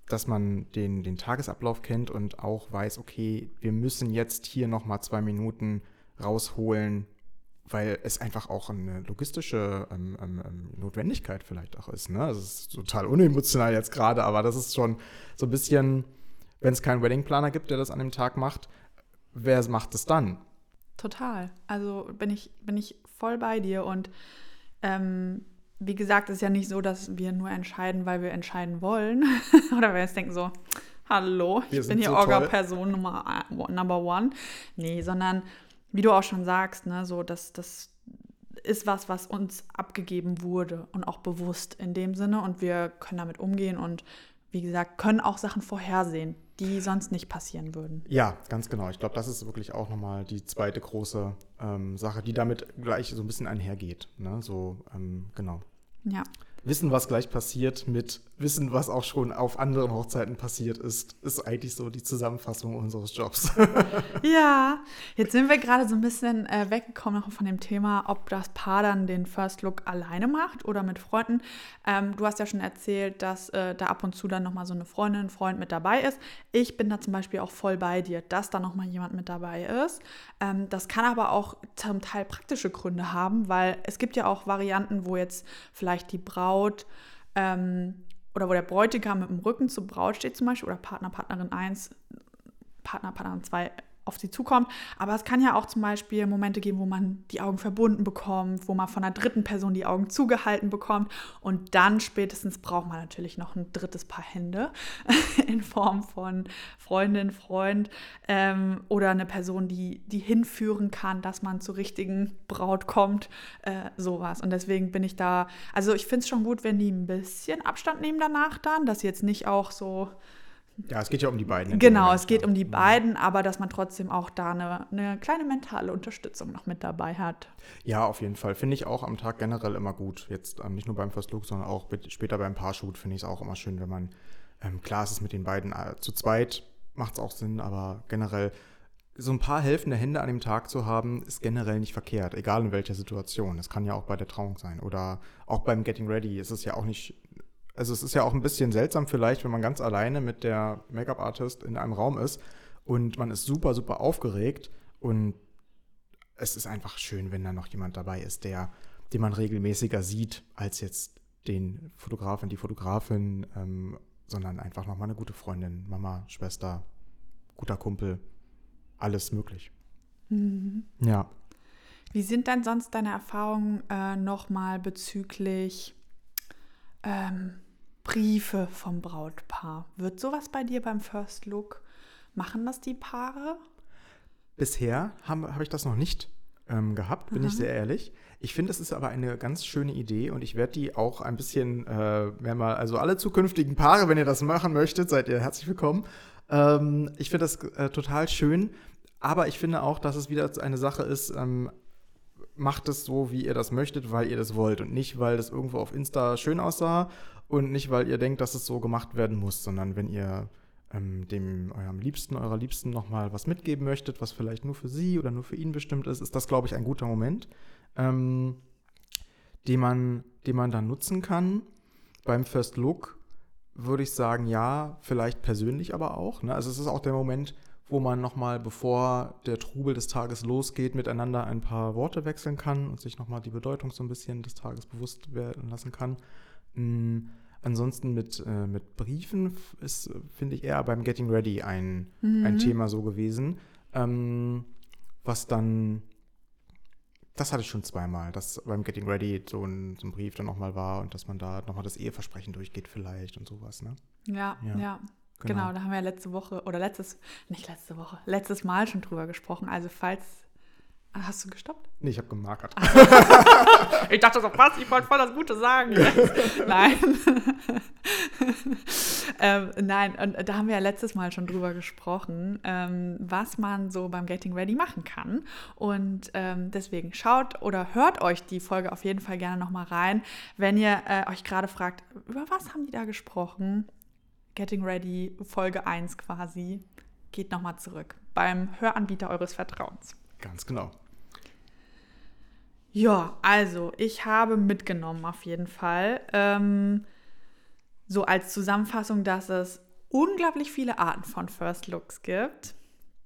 dass man den, den Tagesablauf kennt und auch weiß, okay, wir müssen jetzt hier noch mal zwei Minuten rausholen, weil es einfach auch eine logistische ähm, ähm, ähm, Notwendigkeit vielleicht auch ist. Ne? Das ist total unemotional jetzt gerade, aber das ist schon so ein bisschen, wenn es keinen Weddingplaner gibt, der das an dem Tag macht, wer macht es dann? Total. Also bin ich, bin ich voll bei dir und ähm, wie gesagt, es ist ja nicht so, dass wir nur entscheiden, weil wir entscheiden wollen. Oder wir jetzt denken so, hallo, wir ich bin hier so Orga-Person Nummer uh, Number One. Nee, sondern wie du auch schon sagst, ne, so dass das ist was, was uns abgegeben wurde und auch bewusst in dem Sinne und wir können damit umgehen und wie gesagt, können auch Sachen vorhersehen, die sonst nicht passieren würden. Ja, ganz genau. Ich glaube, das ist wirklich auch nochmal die zweite große ähm, Sache, die damit gleich so ein bisschen einhergeht. Ne? So, ähm, genau. Ja wissen, was gleich passiert, mit wissen, was auch schon auf anderen Hochzeiten passiert ist, ist eigentlich so die Zusammenfassung unseres Jobs. ja, jetzt sind wir gerade so ein bisschen äh, weggekommen von dem Thema, ob das Paar dann den First Look alleine macht oder mit Freunden. Ähm, du hast ja schon erzählt, dass äh, da ab und zu dann nochmal so eine Freundin, ein Freund mit dabei ist. Ich bin da zum Beispiel auch voll bei dir, dass da nochmal jemand mit dabei ist. Ähm, das kann aber auch zum Teil praktische Gründe haben, weil es gibt ja auch Varianten, wo jetzt vielleicht die Braut ähm, oder wo der Bräutigam mit dem Rücken zur Braut steht zum Beispiel oder Partner, Partnerin 1, Partner, Partnerin 2 auf sie zukommt. Aber es kann ja auch zum Beispiel Momente geben, wo man die Augen verbunden bekommt, wo man von einer dritten Person die Augen zugehalten bekommt. Und dann spätestens braucht man natürlich noch ein drittes Paar Hände in Form von Freundin, Freund ähm, oder eine Person, die, die hinführen kann, dass man zur richtigen Braut kommt. Äh, sowas. Und deswegen bin ich da, also ich finde es schon gut, wenn die ein bisschen Abstand nehmen danach dann, dass sie jetzt nicht auch so ja, es geht ja um die beiden. Genau, es geht um die beiden, aber dass man trotzdem auch da eine, eine, kleine mentale Unterstützung noch mit dabei hat. Ja, auf jeden Fall. Finde ich auch am Tag generell immer gut. Jetzt ähm, nicht nur beim First Look, sondern auch später beim Paarshoot finde ich es auch immer schön, wenn man, ähm, klar ist es mit den beiden äh, zu zweit, macht es auch Sinn, aber generell so ein paar helfende Hände an dem Tag zu haben, ist generell nicht verkehrt, egal in welcher Situation. Das kann ja auch bei der Trauung sein oder auch beim Getting Ready ist es ja auch nicht also es ist ja auch ein bisschen seltsam vielleicht, wenn man ganz alleine mit der Make-up-Artist in einem Raum ist und man ist super, super aufgeregt und es ist einfach schön, wenn da noch jemand dabei ist, der, den man regelmäßiger sieht, als jetzt den Fotografen, die Fotografin, ähm, sondern einfach nochmal eine gute Freundin, Mama, Schwester, guter Kumpel, alles möglich. Mhm. Ja. Wie sind denn sonst deine Erfahrungen äh, nochmal bezüglich ähm, Briefe vom Brautpaar. Wird sowas bei dir beim First Look? Machen das die Paare? Bisher habe hab ich das noch nicht ähm, gehabt, bin Aha. ich sehr ehrlich. Ich finde, es ist aber eine ganz schöne Idee und ich werde die auch ein bisschen äh, mal, also alle zukünftigen Paare, wenn ihr das machen möchtet, seid ihr herzlich willkommen. Ähm, ich finde das äh, total schön, aber ich finde auch, dass es wieder eine Sache ist, ähm, macht es so, wie ihr das möchtet, weil ihr das wollt und nicht, weil das irgendwo auf Insta schön aussah und nicht, weil ihr denkt, dass es so gemacht werden muss, sondern wenn ihr ähm, dem eurem Liebsten, eurer Liebsten nochmal was mitgeben möchtet, was vielleicht nur für sie oder nur für ihn bestimmt ist, ist das, glaube ich, ein guter Moment, ähm, den, man, den man dann nutzen kann. Beim First Look würde ich sagen, ja, vielleicht persönlich aber auch. Ne? Also es ist auch der Moment, wo man nochmal, bevor der Trubel des Tages losgeht, miteinander ein paar Worte wechseln kann und sich nochmal die Bedeutung so ein bisschen des Tages bewusst werden lassen kann. Mhm. Ansonsten mit, äh, mit Briefen ist, finde ich, eher beim Getting Ready ein, mhm. ein Thema so gewesen. Ähm, was dann, das hatte ich schon zweimal, dass beim Getting Ready so ein, so ein Brief dann nochmal war und dass man da nochmal das Eheversprechen durchgeht vielleicht und sowas, ne? Ja, ja. ja. Genau. genau. da haben wir ja letzte Woche oder letztes, nicht letzte Woche, letztes Mal schon drüber gesprochen. Also falls Hast du gestoppt? Nee, ich habe gemarkert. ich dachte so, was? Ich wollte voll das Gute sagen. nein. ähm, nein, und da haben wir ja letztes Mal schon drüber gesprochen, ähm, was man so beim Getting Ready machen kann. Und ähm, deswegen schaut oder hört euch die Folge auf jeden Fall gerne nochmal rein, wenn ihr äh, euch gerade fragt, über was haben die da gesprochen? Getting Ready, Folge 1 quasi. Geht nochmal zurück beim Höranbieter eures Vertrauens. Ganz genau. Ja, also ich habe mitgenommen auf jeden Fall. Ähm, so als Zusammenfassung, dass es unglaublich viele Arten von First Looks gibt,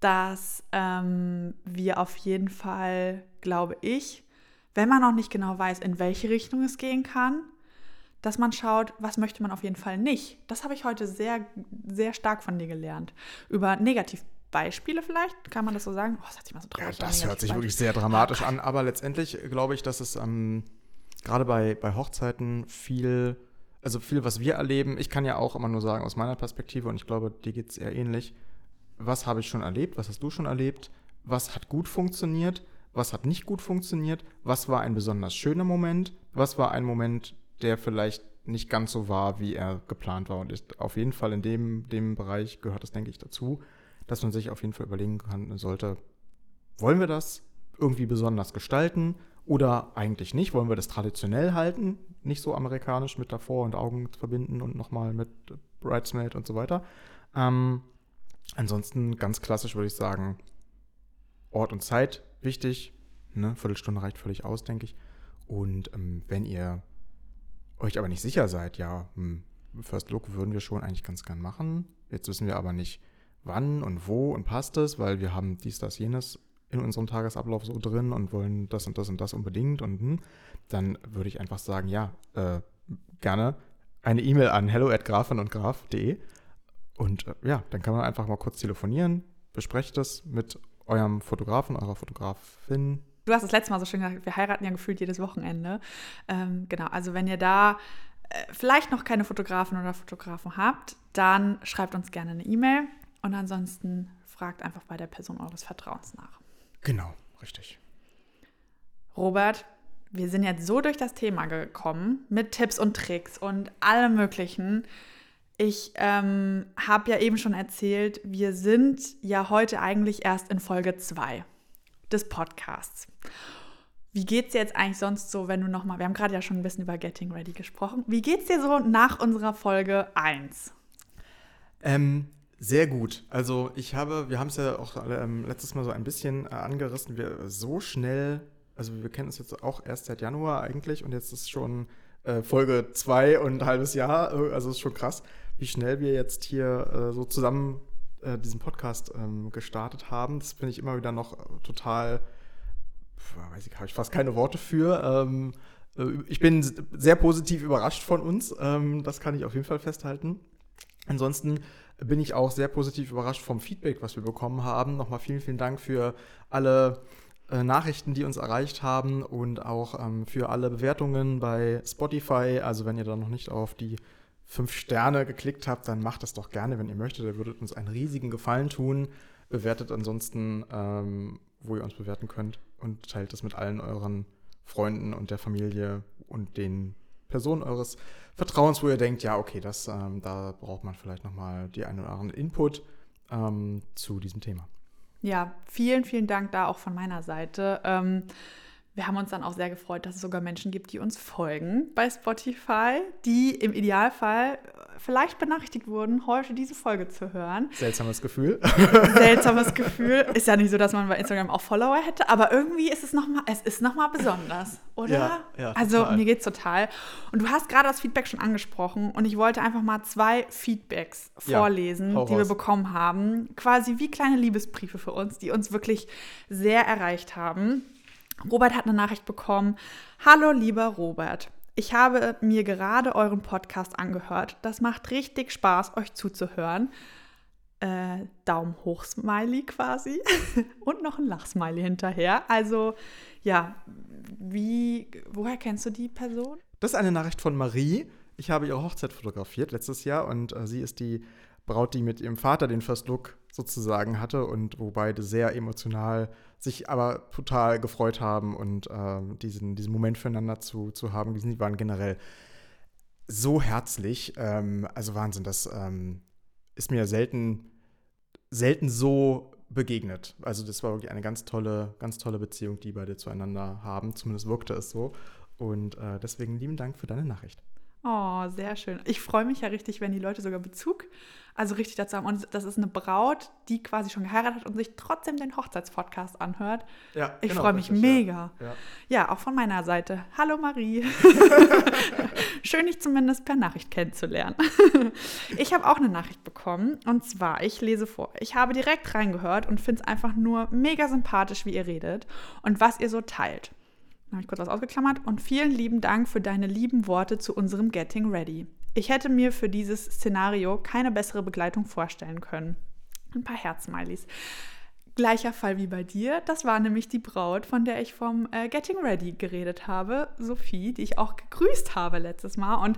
dass ähm, wir auf jeden Fall, glaube ich, wenn man noch nicht genau weiß, in welche Richtung es gehen kann, dass man schaut, was möchte man auf jeden Fall nicht. Das habe ich heute sehr, sehr stark von dir gelernt. Über Negativ Beispiele vielleicht? Kann man das so sagen? Oh, das hört sich mal so ja, das an. hört sich wirklich sehr dramatisch an. Aber letztendlich glaube ich, dass es ähm, gerade bei, bei Hochzeiten viel, also viel, was wir erleben, ich kann ja auch immer nur sagen aus meiner Perspektive und ich glaube, dir geht es eher ähnlich. Was habe ich schon erlebt? Was hast du schon erlebt? Was hat gut funktioniert? Was hat nicht gut funktioniert? Was war ein besonders schöner Moment? Was war ein Moment, der vielleicht nicht ganz so war, wie er geplant war? Und ist auf jeden Fall in dem, dem Bereich gehört das, denke ich, dazu dass man sich auf jeden Fall überlegen kann, sollte, wollen wir das irgendwie besonders gestalten oder eigentlich nicht? Wollen wir das traditionell halten, nicht so amerikanisch mit davor und Augen verbinden und nochmal mit Bridesmaid und so weiter? Ähm, ansonsten ganz klassisch würde ich sagen, Ort und Zeit wichtig. Ne? Viertelstunde reicht völlig aus, denke ich. Und ähm, wenn ihr euch aber nicht sicher seid, ja, hm, First Look würden wir schon eigentlich ganz gern machen. Jetzt wissen wir aber nicht, wann und wo und passt es, weil wir haben dies, das, jenes in unserem Tagesablauf so drin und wollen das und das und das unbedingt und hm, dann würde ich einfach sagen, ja, äh, gerne eine E-Mail an hello at grafenundgraf.de und äh, ja, dann kann man einfach mal kurz telefonieren, besprecht das mit eurem Fotografen, eurer Fotografin. Du hast das letzte Mal so schön gesagt, wir heiraten ja gefühlt jedes Wochenende. Ähm, genau, also wenn ihr da äh, vielleicht noch keine Fotografen oder Fotografen habt, dann schreibt uns gerne eine E-Mail und ansonsten fragt einfach bei der Person eures Vertrauens nach. Genau, richtig. Robert, wir sind jetzt so durch das Thema gekommen mit Tipps und Tricks und allem Möglichen. Ich ähm, habe ja eben schon erzählt, wir sind ja heute eigentlich erst in Folge 2 des Podcasts. Wie geht's dir jetzt eigentlich sonst so, wenn du nochmal, wir haben gerade ja schon ein bisschen über Getting Ready gesprochen. Wie geht's dir so nach unserer Folge 1? Ähm, sehr gut. Also ich habe, wir haben es ja auch ähm, letztes Mal so ein bisschen äh, angerissen, wir so schnell, also wir kennen uns jetzt auch erst seit Januar eigentlich und jetzt ist schon äh, Folge 2 und ein halbes Jahr, äh, also ist schon krass, wie schnell wir jetzt hier äh, so zusammen äh, diesen Podcast ähm, gestartet haben. Das finde ich immer wieder noch äh, total, weiß ich, habe ich fast keine Worte für. Ähm, ich bin sehr positiv überrascht von uns, ähm, das kann ich auf jeden Fall festhalten. Ansonsten bin ich auch sehr positiv überrascht vom Feedback, was wir bekommen haben. Nochmal vielen, vielen Dank für alle äh, Nachrichten, die uns erreicht haben und auch ähm, für alle Bewertungen bei Spotify. Also wenn ihr da noch nicht auf die fünf Sterne geklickt habt, dann macht das doch gerne, wenn ihr möchtet. Ihr würdet uns einen riesigen Gefallen tun. Bewertet ansonsten, ähm, wo ihr uns bewerten könnt und teilt das mit allen euren Freunden und der Familie und den Personen eures Vertrauens, wo ihr denkt, ja, okay, das, ähm, da braucht man vielleicht nochmal die einen oder anderen Input ähm, zu diesem Thema. Ja, vielen, vielen Dank da auch von meiner Seite. Wir haben uns dann auch sehr gefreut, dass es sogar Menschen gibt, die uns folgen bei Spotify, die im Idealfall vielleicht benachrichtigt wurden, heute diese Folge zu hören. Seltsames Gefühl. Seltsames Gefühl. Ist ja nicht so, dass man bei Instagram auch Follower hätte, aber irgendwie ist es nochmal, es ist nochmal besonders, oder? Ja, ja, also total. mir geht's total. Und du hast gerade das Feedback schon angesprochen und ich wollte einfach mal zwei Feedbacks Ja, vorlesen, die wir bekommen haben. Quasi wie kleine Liebesbriefe für uns, die uns wirklich sehr erreicht haben. Robert hat eine Nachricht bekommen. Hallo lieber Robert. Ich habe mir gerade euren Podcast angehört. Das macht richtig Spaß, euch zuzuhören. Äh, Daumen hoch Smiley quasi und noch ein Lachsmiley hinterher. Also ja, wie woher kennst du die Person? Das ist eine Nachricht von Marie. Ich habe ihre Hochzeit fotografiert letztes Jahr und äh, sie ist die Braut, die mit ihrem Vater den First Look sozusagen hatte und wo beide sehr emotional sich aber total gefreut haben und ähm, diesen, diesen Moment füreinander zu, zu haben. Die waren generell so herzlich. Ähm, also Wahnsinn, das ähm, ist mir selten, selten so begegnet. Also das war wirklich eine ganz tolle, ganz tolle Beziehung, die beide zueinander haben. Zumindest wirkte es so. Und äh, deswegen lieben Dank für deine Nachricht. Oh, sehr schön. Ich freue mich ja richtig, wenn die Leute sogar Bezug, also richtig dazu haben. Und das ist eine Braut, die quasi schon geheiratet hat und sich trotzdem den Hochzeitspodcast anhört. Ja, Ich genau, freue mich richtig, ja. mega. Ja. Ja, auch von meiner Seite. Hallo Marie. Schön, dich zumindest per Nachricht kennenzulernen. ich habe auch eine Nachricht bekommen. Und zwar, ich lese vor. Ich habe direkt reingehört und finde es einfach nur mega sympathisch, wie ihr redet und was ihr so teilt. Habe ich kurz was ausgeklammert. Und vielen lieben Dank für deine lieben Worte zu unserem Getting Ready. Ich hätte mir für dieses Szenario keine bessere Begleitung vorstellen können. Ein paar Herzsmileys. Gleicher Fall wie bei dir. Das war nämlich die Braut, von der ich vom äh, Getting Ready geredet habe, Sophie, die ich auch gegrüßt habe letztes Mal. Und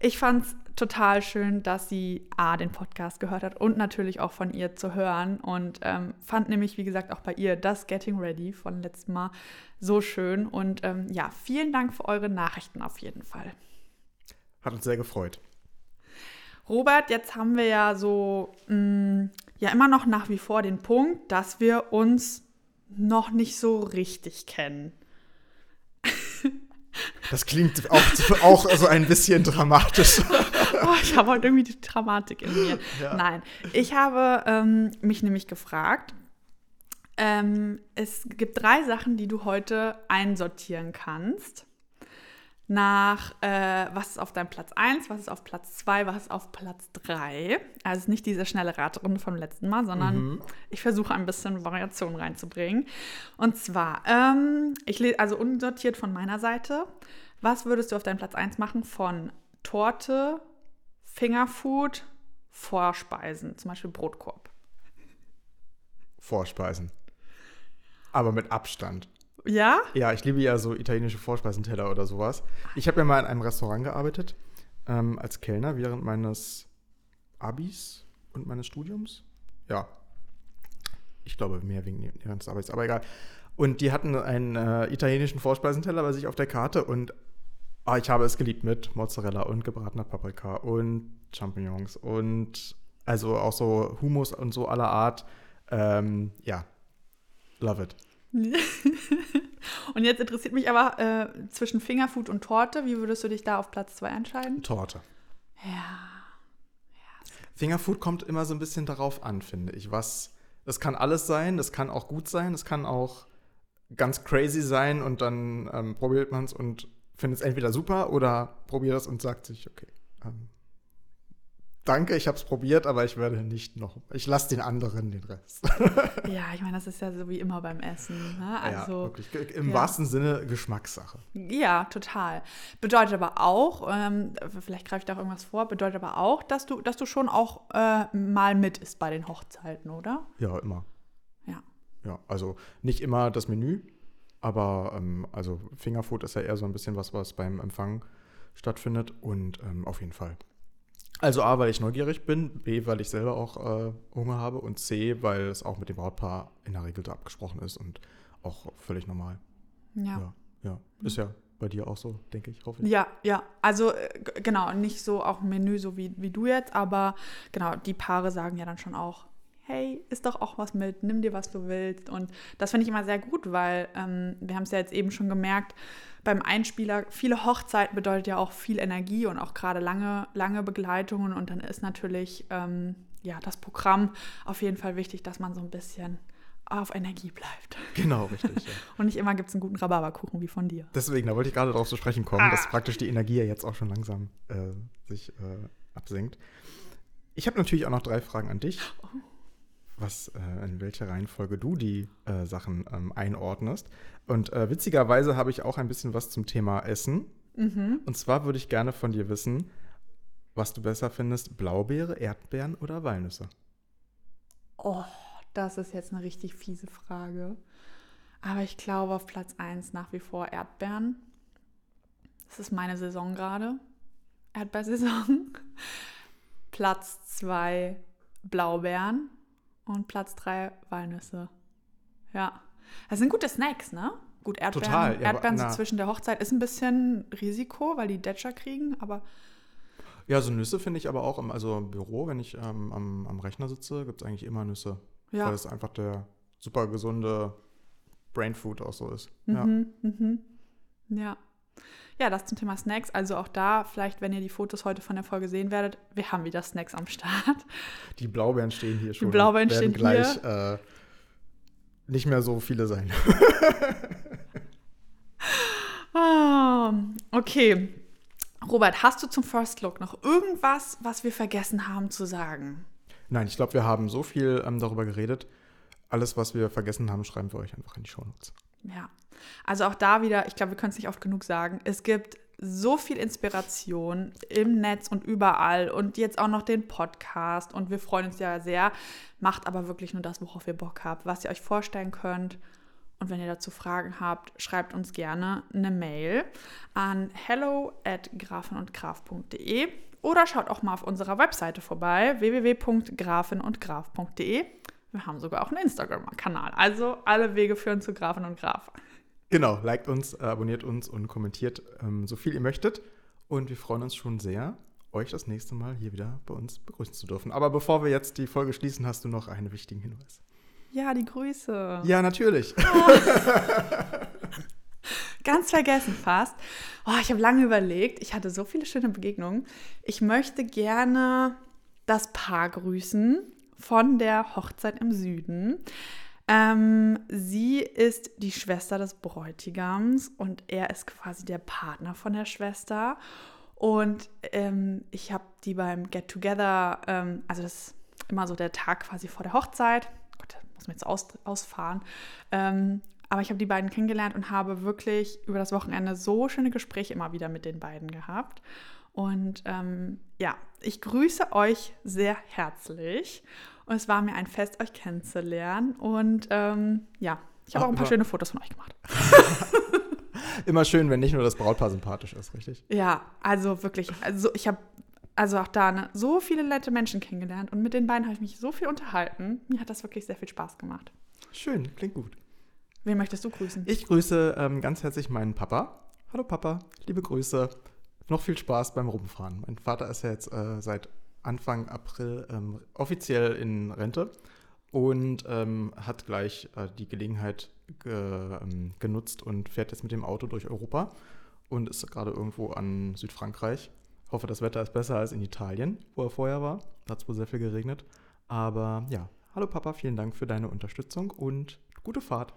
ich fand es total schön, dass sie A, den Podcast gehört hat und natürlich auch von ihr zu hören. Und ähm, fand nämlich, wie gesagt, auch bei ihr das Getting Ready von letztem Mal so schön. Und ähm, ja, vielen Dank für eure Nachrichten auf jeden Fall. Hat uns sehr gefreut. Robert, jetzt haben wir ja so mh, ja immer noch nach wie vor den Punkt, dass wir uns noch nicht so richtig kennen. Das klingt auch, auch so ein bisschen dramatisch. Oh, ich habe heute irgendwie die Dramatik in mir. Ja. Nein, ich habe ähm, mich nämlich gefragt, ähm, es gibt drei Sachen, die du heute einsortieren kannst. Nach, äh, was ist auf deinem Platz 1, was ist auf Platz 2, was ist auf Platz 3. Also nicht diese schnelle Raterunde vom letzten Mal, sondern ich versuche ein bisschen Variation reinzubringen. Und zwar, ähm, ich lese also unsortiert von meiner Seite. Was würdest du auf deinem Platz 1 machen von Torte, Fingerfood, Vorspeisen, zum Beispiel Brotkorb? Vorspeisen. Aber mit Abstand. Ja? Ja, ich liebe ja so italienische Vorspeisenteller oder sowas. Ich habe ja mal in einem Restaurant gearbeitet, ähm, als Kellner während meines Abis und meines Studiums. Ja. Ich glaube, mehr wegen während des Abis, aber egal. Und die hatten einen äh, italienischen Vorspeisenteller bei sich auf der Karte und ah, ich habe es geliebt mit Mozzarella und gebratener Paprika und Champignons und also auch so Hummus und so aller Art. Ähm, ja, love it. und jetzt interessiert mich aber äh, zwischen Fingerfood und Torte, wie würdest du dich da auf Platz 2 entscheiden? Torte. Ja. Fingerfood kommt immer so ein bisschen darauf an, finde ich. Was, das kann alles sein, das kann auch gut sein, das kann auch ganz crazy sein und dann ähm, probiert man es und findet es entweder super oder probiert es und sagt sich, okay, ähm, danke, ich habe es probiert, aber ich werde nicht noch, ich lasse den anderen den Rest. ja, ich meine, das ist ja so wie immer beim Essen. Ne? Also, ja, wirklich. Im ja. wahrsten Sinne Geschmackssache. Ja, total. Bedeutet aber auch, ähm, vielleicht greife ich da auch irgendwas vor, bedeutet aber auch, dass du, dass du schon auch äh, mal mit isst bei den Hochzeiten, oder? Ja, immer. Ja. Ja, also nicht immer das Menü, aber ähm, also Fingerfood ist ja eher so ein bisschen was, was beim Empfang stattfindet und ähm, auf jeden Fall. Also A, weil ich neugierig bin, B, weil ich selber auch äh, Hunger habe und C, weil es auch mit dem Brautpaar in der Regel da abgesprochen ist und auch völlig normal. Ja. Ja, ja. ist ja bei dir auch so, denke ich, hoffe ich. Ja, ja. Also äh, genau, nicht so auch Menü, so wie, wie du jetzt, aber genau, die Paare sagen ja dann schon auch, hey, isst doch auch was mit, nimm dir, was du willst. Und das finde ich immer sehr gut, weil ähm, wir haben es ja jetzt eben schon gemerkt, beim Einspieler, viele Hochzeiten bedeutet ja auch viel Energie und auch gerade lange, lange Begleitungen. Und dann ist natürlich ähm, ja, das Programm auf jeden Fall wichtig, dass man so ein bisschen auf Energie bleibt. Genau, richtig. Ja. und nicht immer gibt es einen guten Rhabarberkuchen wie von dir. Deswegen, da wollte ich gerade darauf zu sprechen kommen, ah. dass praktisch die Energie ja jetzt auch schon langsam äh, sich äh, absenkt. Ich habe natürlich auch noch drei Fragen an dich. Oh was, äh, in welcher Reihenfolge du die äh, Sachen ähm, einordnest. Und äh, witzigerweise habe ich auch ein bisschen was zum Thema Essen. Mhm. Und zwar würde ich gerne von dir wissen, was du besser findest, Blaubeere, Erdbeeren oder Walnüsse? Oh, das ist jetzt eine richtig fiese Frage. Aber ich glaube auf Platz 1 nach wie vor Erdbeeren. Das ist meine Saison gerade. Erdbeersaison. Platz 2 Blaubeeren. Und Platz 3 Walnüsse. Ja. Das sind gute Snacks, ne? Gut, Erdbeeren, Total, ja, Erdbeeren so zwischen der Hochzeit ist ein bisschen Risiko, weil die Detscher kriegen, aber. Ja, so Nüsse finde ich aber auch im, also im Büro, wenn ich ähm, am, am Rechner sitze, gibt es eigentlich immer Nüsse. Ja. Weil es einfach der super gesunde Brainfood auch so ist. Mhm, ja. Mhm. Ja. Ja, das zum Thema Snacks. Also auch da, vielleicht, wenn ihr die Fotos heute von der Folge sehen werdet, wir haben wieder Snacks am Start. Die Blaubeeren stehen hier schon. Die Blaubeeren stehen gleich, hier. Äh, nicht mehr so viele sein. ah, okay. Robert, hast du zum First Look noch irgendwas, was wir vergessen haben zu sagen? Nein, ich glaube, wir haben so viel ähm, darüber geredet. Alles, was wir vergessen haben, schreiben wir euch einfach in die Show Notes. Ja, also auch da wieder, ich glaube, wir können es nicht oft genug sagen, es gibt so viel Inspiration im Netz und überall und jetzt auch noch den Podcast und wir freuen uns ja sehr. Macht aber wirklich nur das, worauf ihr Bock habt, was ihr euch vorstellen könnt. Und wenn ihr dazu Fragen habt, schreibt uns gerne eine Mail an hello at grafenundgraf.de oder schaut auch mal auf unserer Webseite vorbei www.grafenundgraf.de. Wir haben sogar auch einen Instagram-Kanal. Also alle Wege führen zu Grafin und Graf. Genau, liked uns, äh, abonniert uns und kommentiert ähm, so viel ihr möchtet. Und wir freuen uns schon sehr, euch das nächste Mal hier wieder bei uns begrüßen zu dürfen. Aber bevor wir jetzt die Folge schließen, hast du noch einen wichtigen Hinweis. Ja, die Grüße. Ja, natürlich. Oh. Ganz vergessen fast. Oh, ich habe lange überlegt. Ich hatte so viele schöne Begegnungen. Ich möchte gerne das Paar grüßen von der Hochzeit im Süden. Ähm, sie ist die Schwester des Bräutigams und er ist quasi der Partner von der Schwester. Und ähm, ich habe die beim Get Together, ähm, also das ist immer so der Tag quasi vor der Hochzeit. Gott, muss man jetzt aus, ausfahren. Ähm, aber ich habe die beiden kennengelernt und habe wirklich über das Wochenende so schöne Gespräche immer wieder mit den beiden gehabt. Und ähm, ja, ich grüße euch sehr herzlich und es war mir ein Fest, euch kennenzulernen. Und ähm, ja, Ich habe auch ein paar schöne Fotos von euch gemacht. Immer schön, wenn nicht nur das Brautpaar sympathisch ist, richtig? Ja, also wirklich. Also ich habe also auch da ne, so viele nette Menschen kennengelernt und mit den beiden habe ich mich so viel unterhalten. Mir hat das wirklich sehr viel Spaß gemacht. Schön, klingt gut. Wen möchtest du grüßen? Ich grüße ähm, ganz herzlich meinen Papa. Hallo Papa, liebe Grüße. Noch viel Spaß beim Rumfahren. Mein Vater ist ja jetzt äh, seit Anfang April ähm, offiziell in Rente und ähm, hat gleich äh, die Gelegenheit ge ähm, genutzt und fährt jetzt mit dem Auto durch Europa und ist gerade irgendwo an Südfrankreich. Hoffe, das Wetter ist besser als in Italien, wo er vorher war. Da hat es wohl sehr viel geregnet. Aber ja, hallo Papa, vielen Dank für deine Unterstützung und gute Fahrt.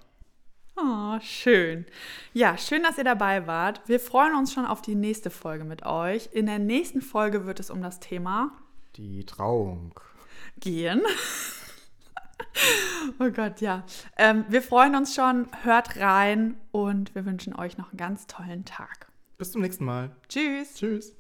Oh, schön. Ja, schön, dass ihr dabei wart. Wir freuen uns schon auf die nächste Folge mit euch. In der nächsten Folge wird es um das Thema Die Trauung. gehen. oh Gott, ja. Ähm, wir freuen uns schon. Hört rein und wir wünschen euch noch einen ganz tollen Tag. Bis zum nächsten Mal. Tschüss. Tschüss.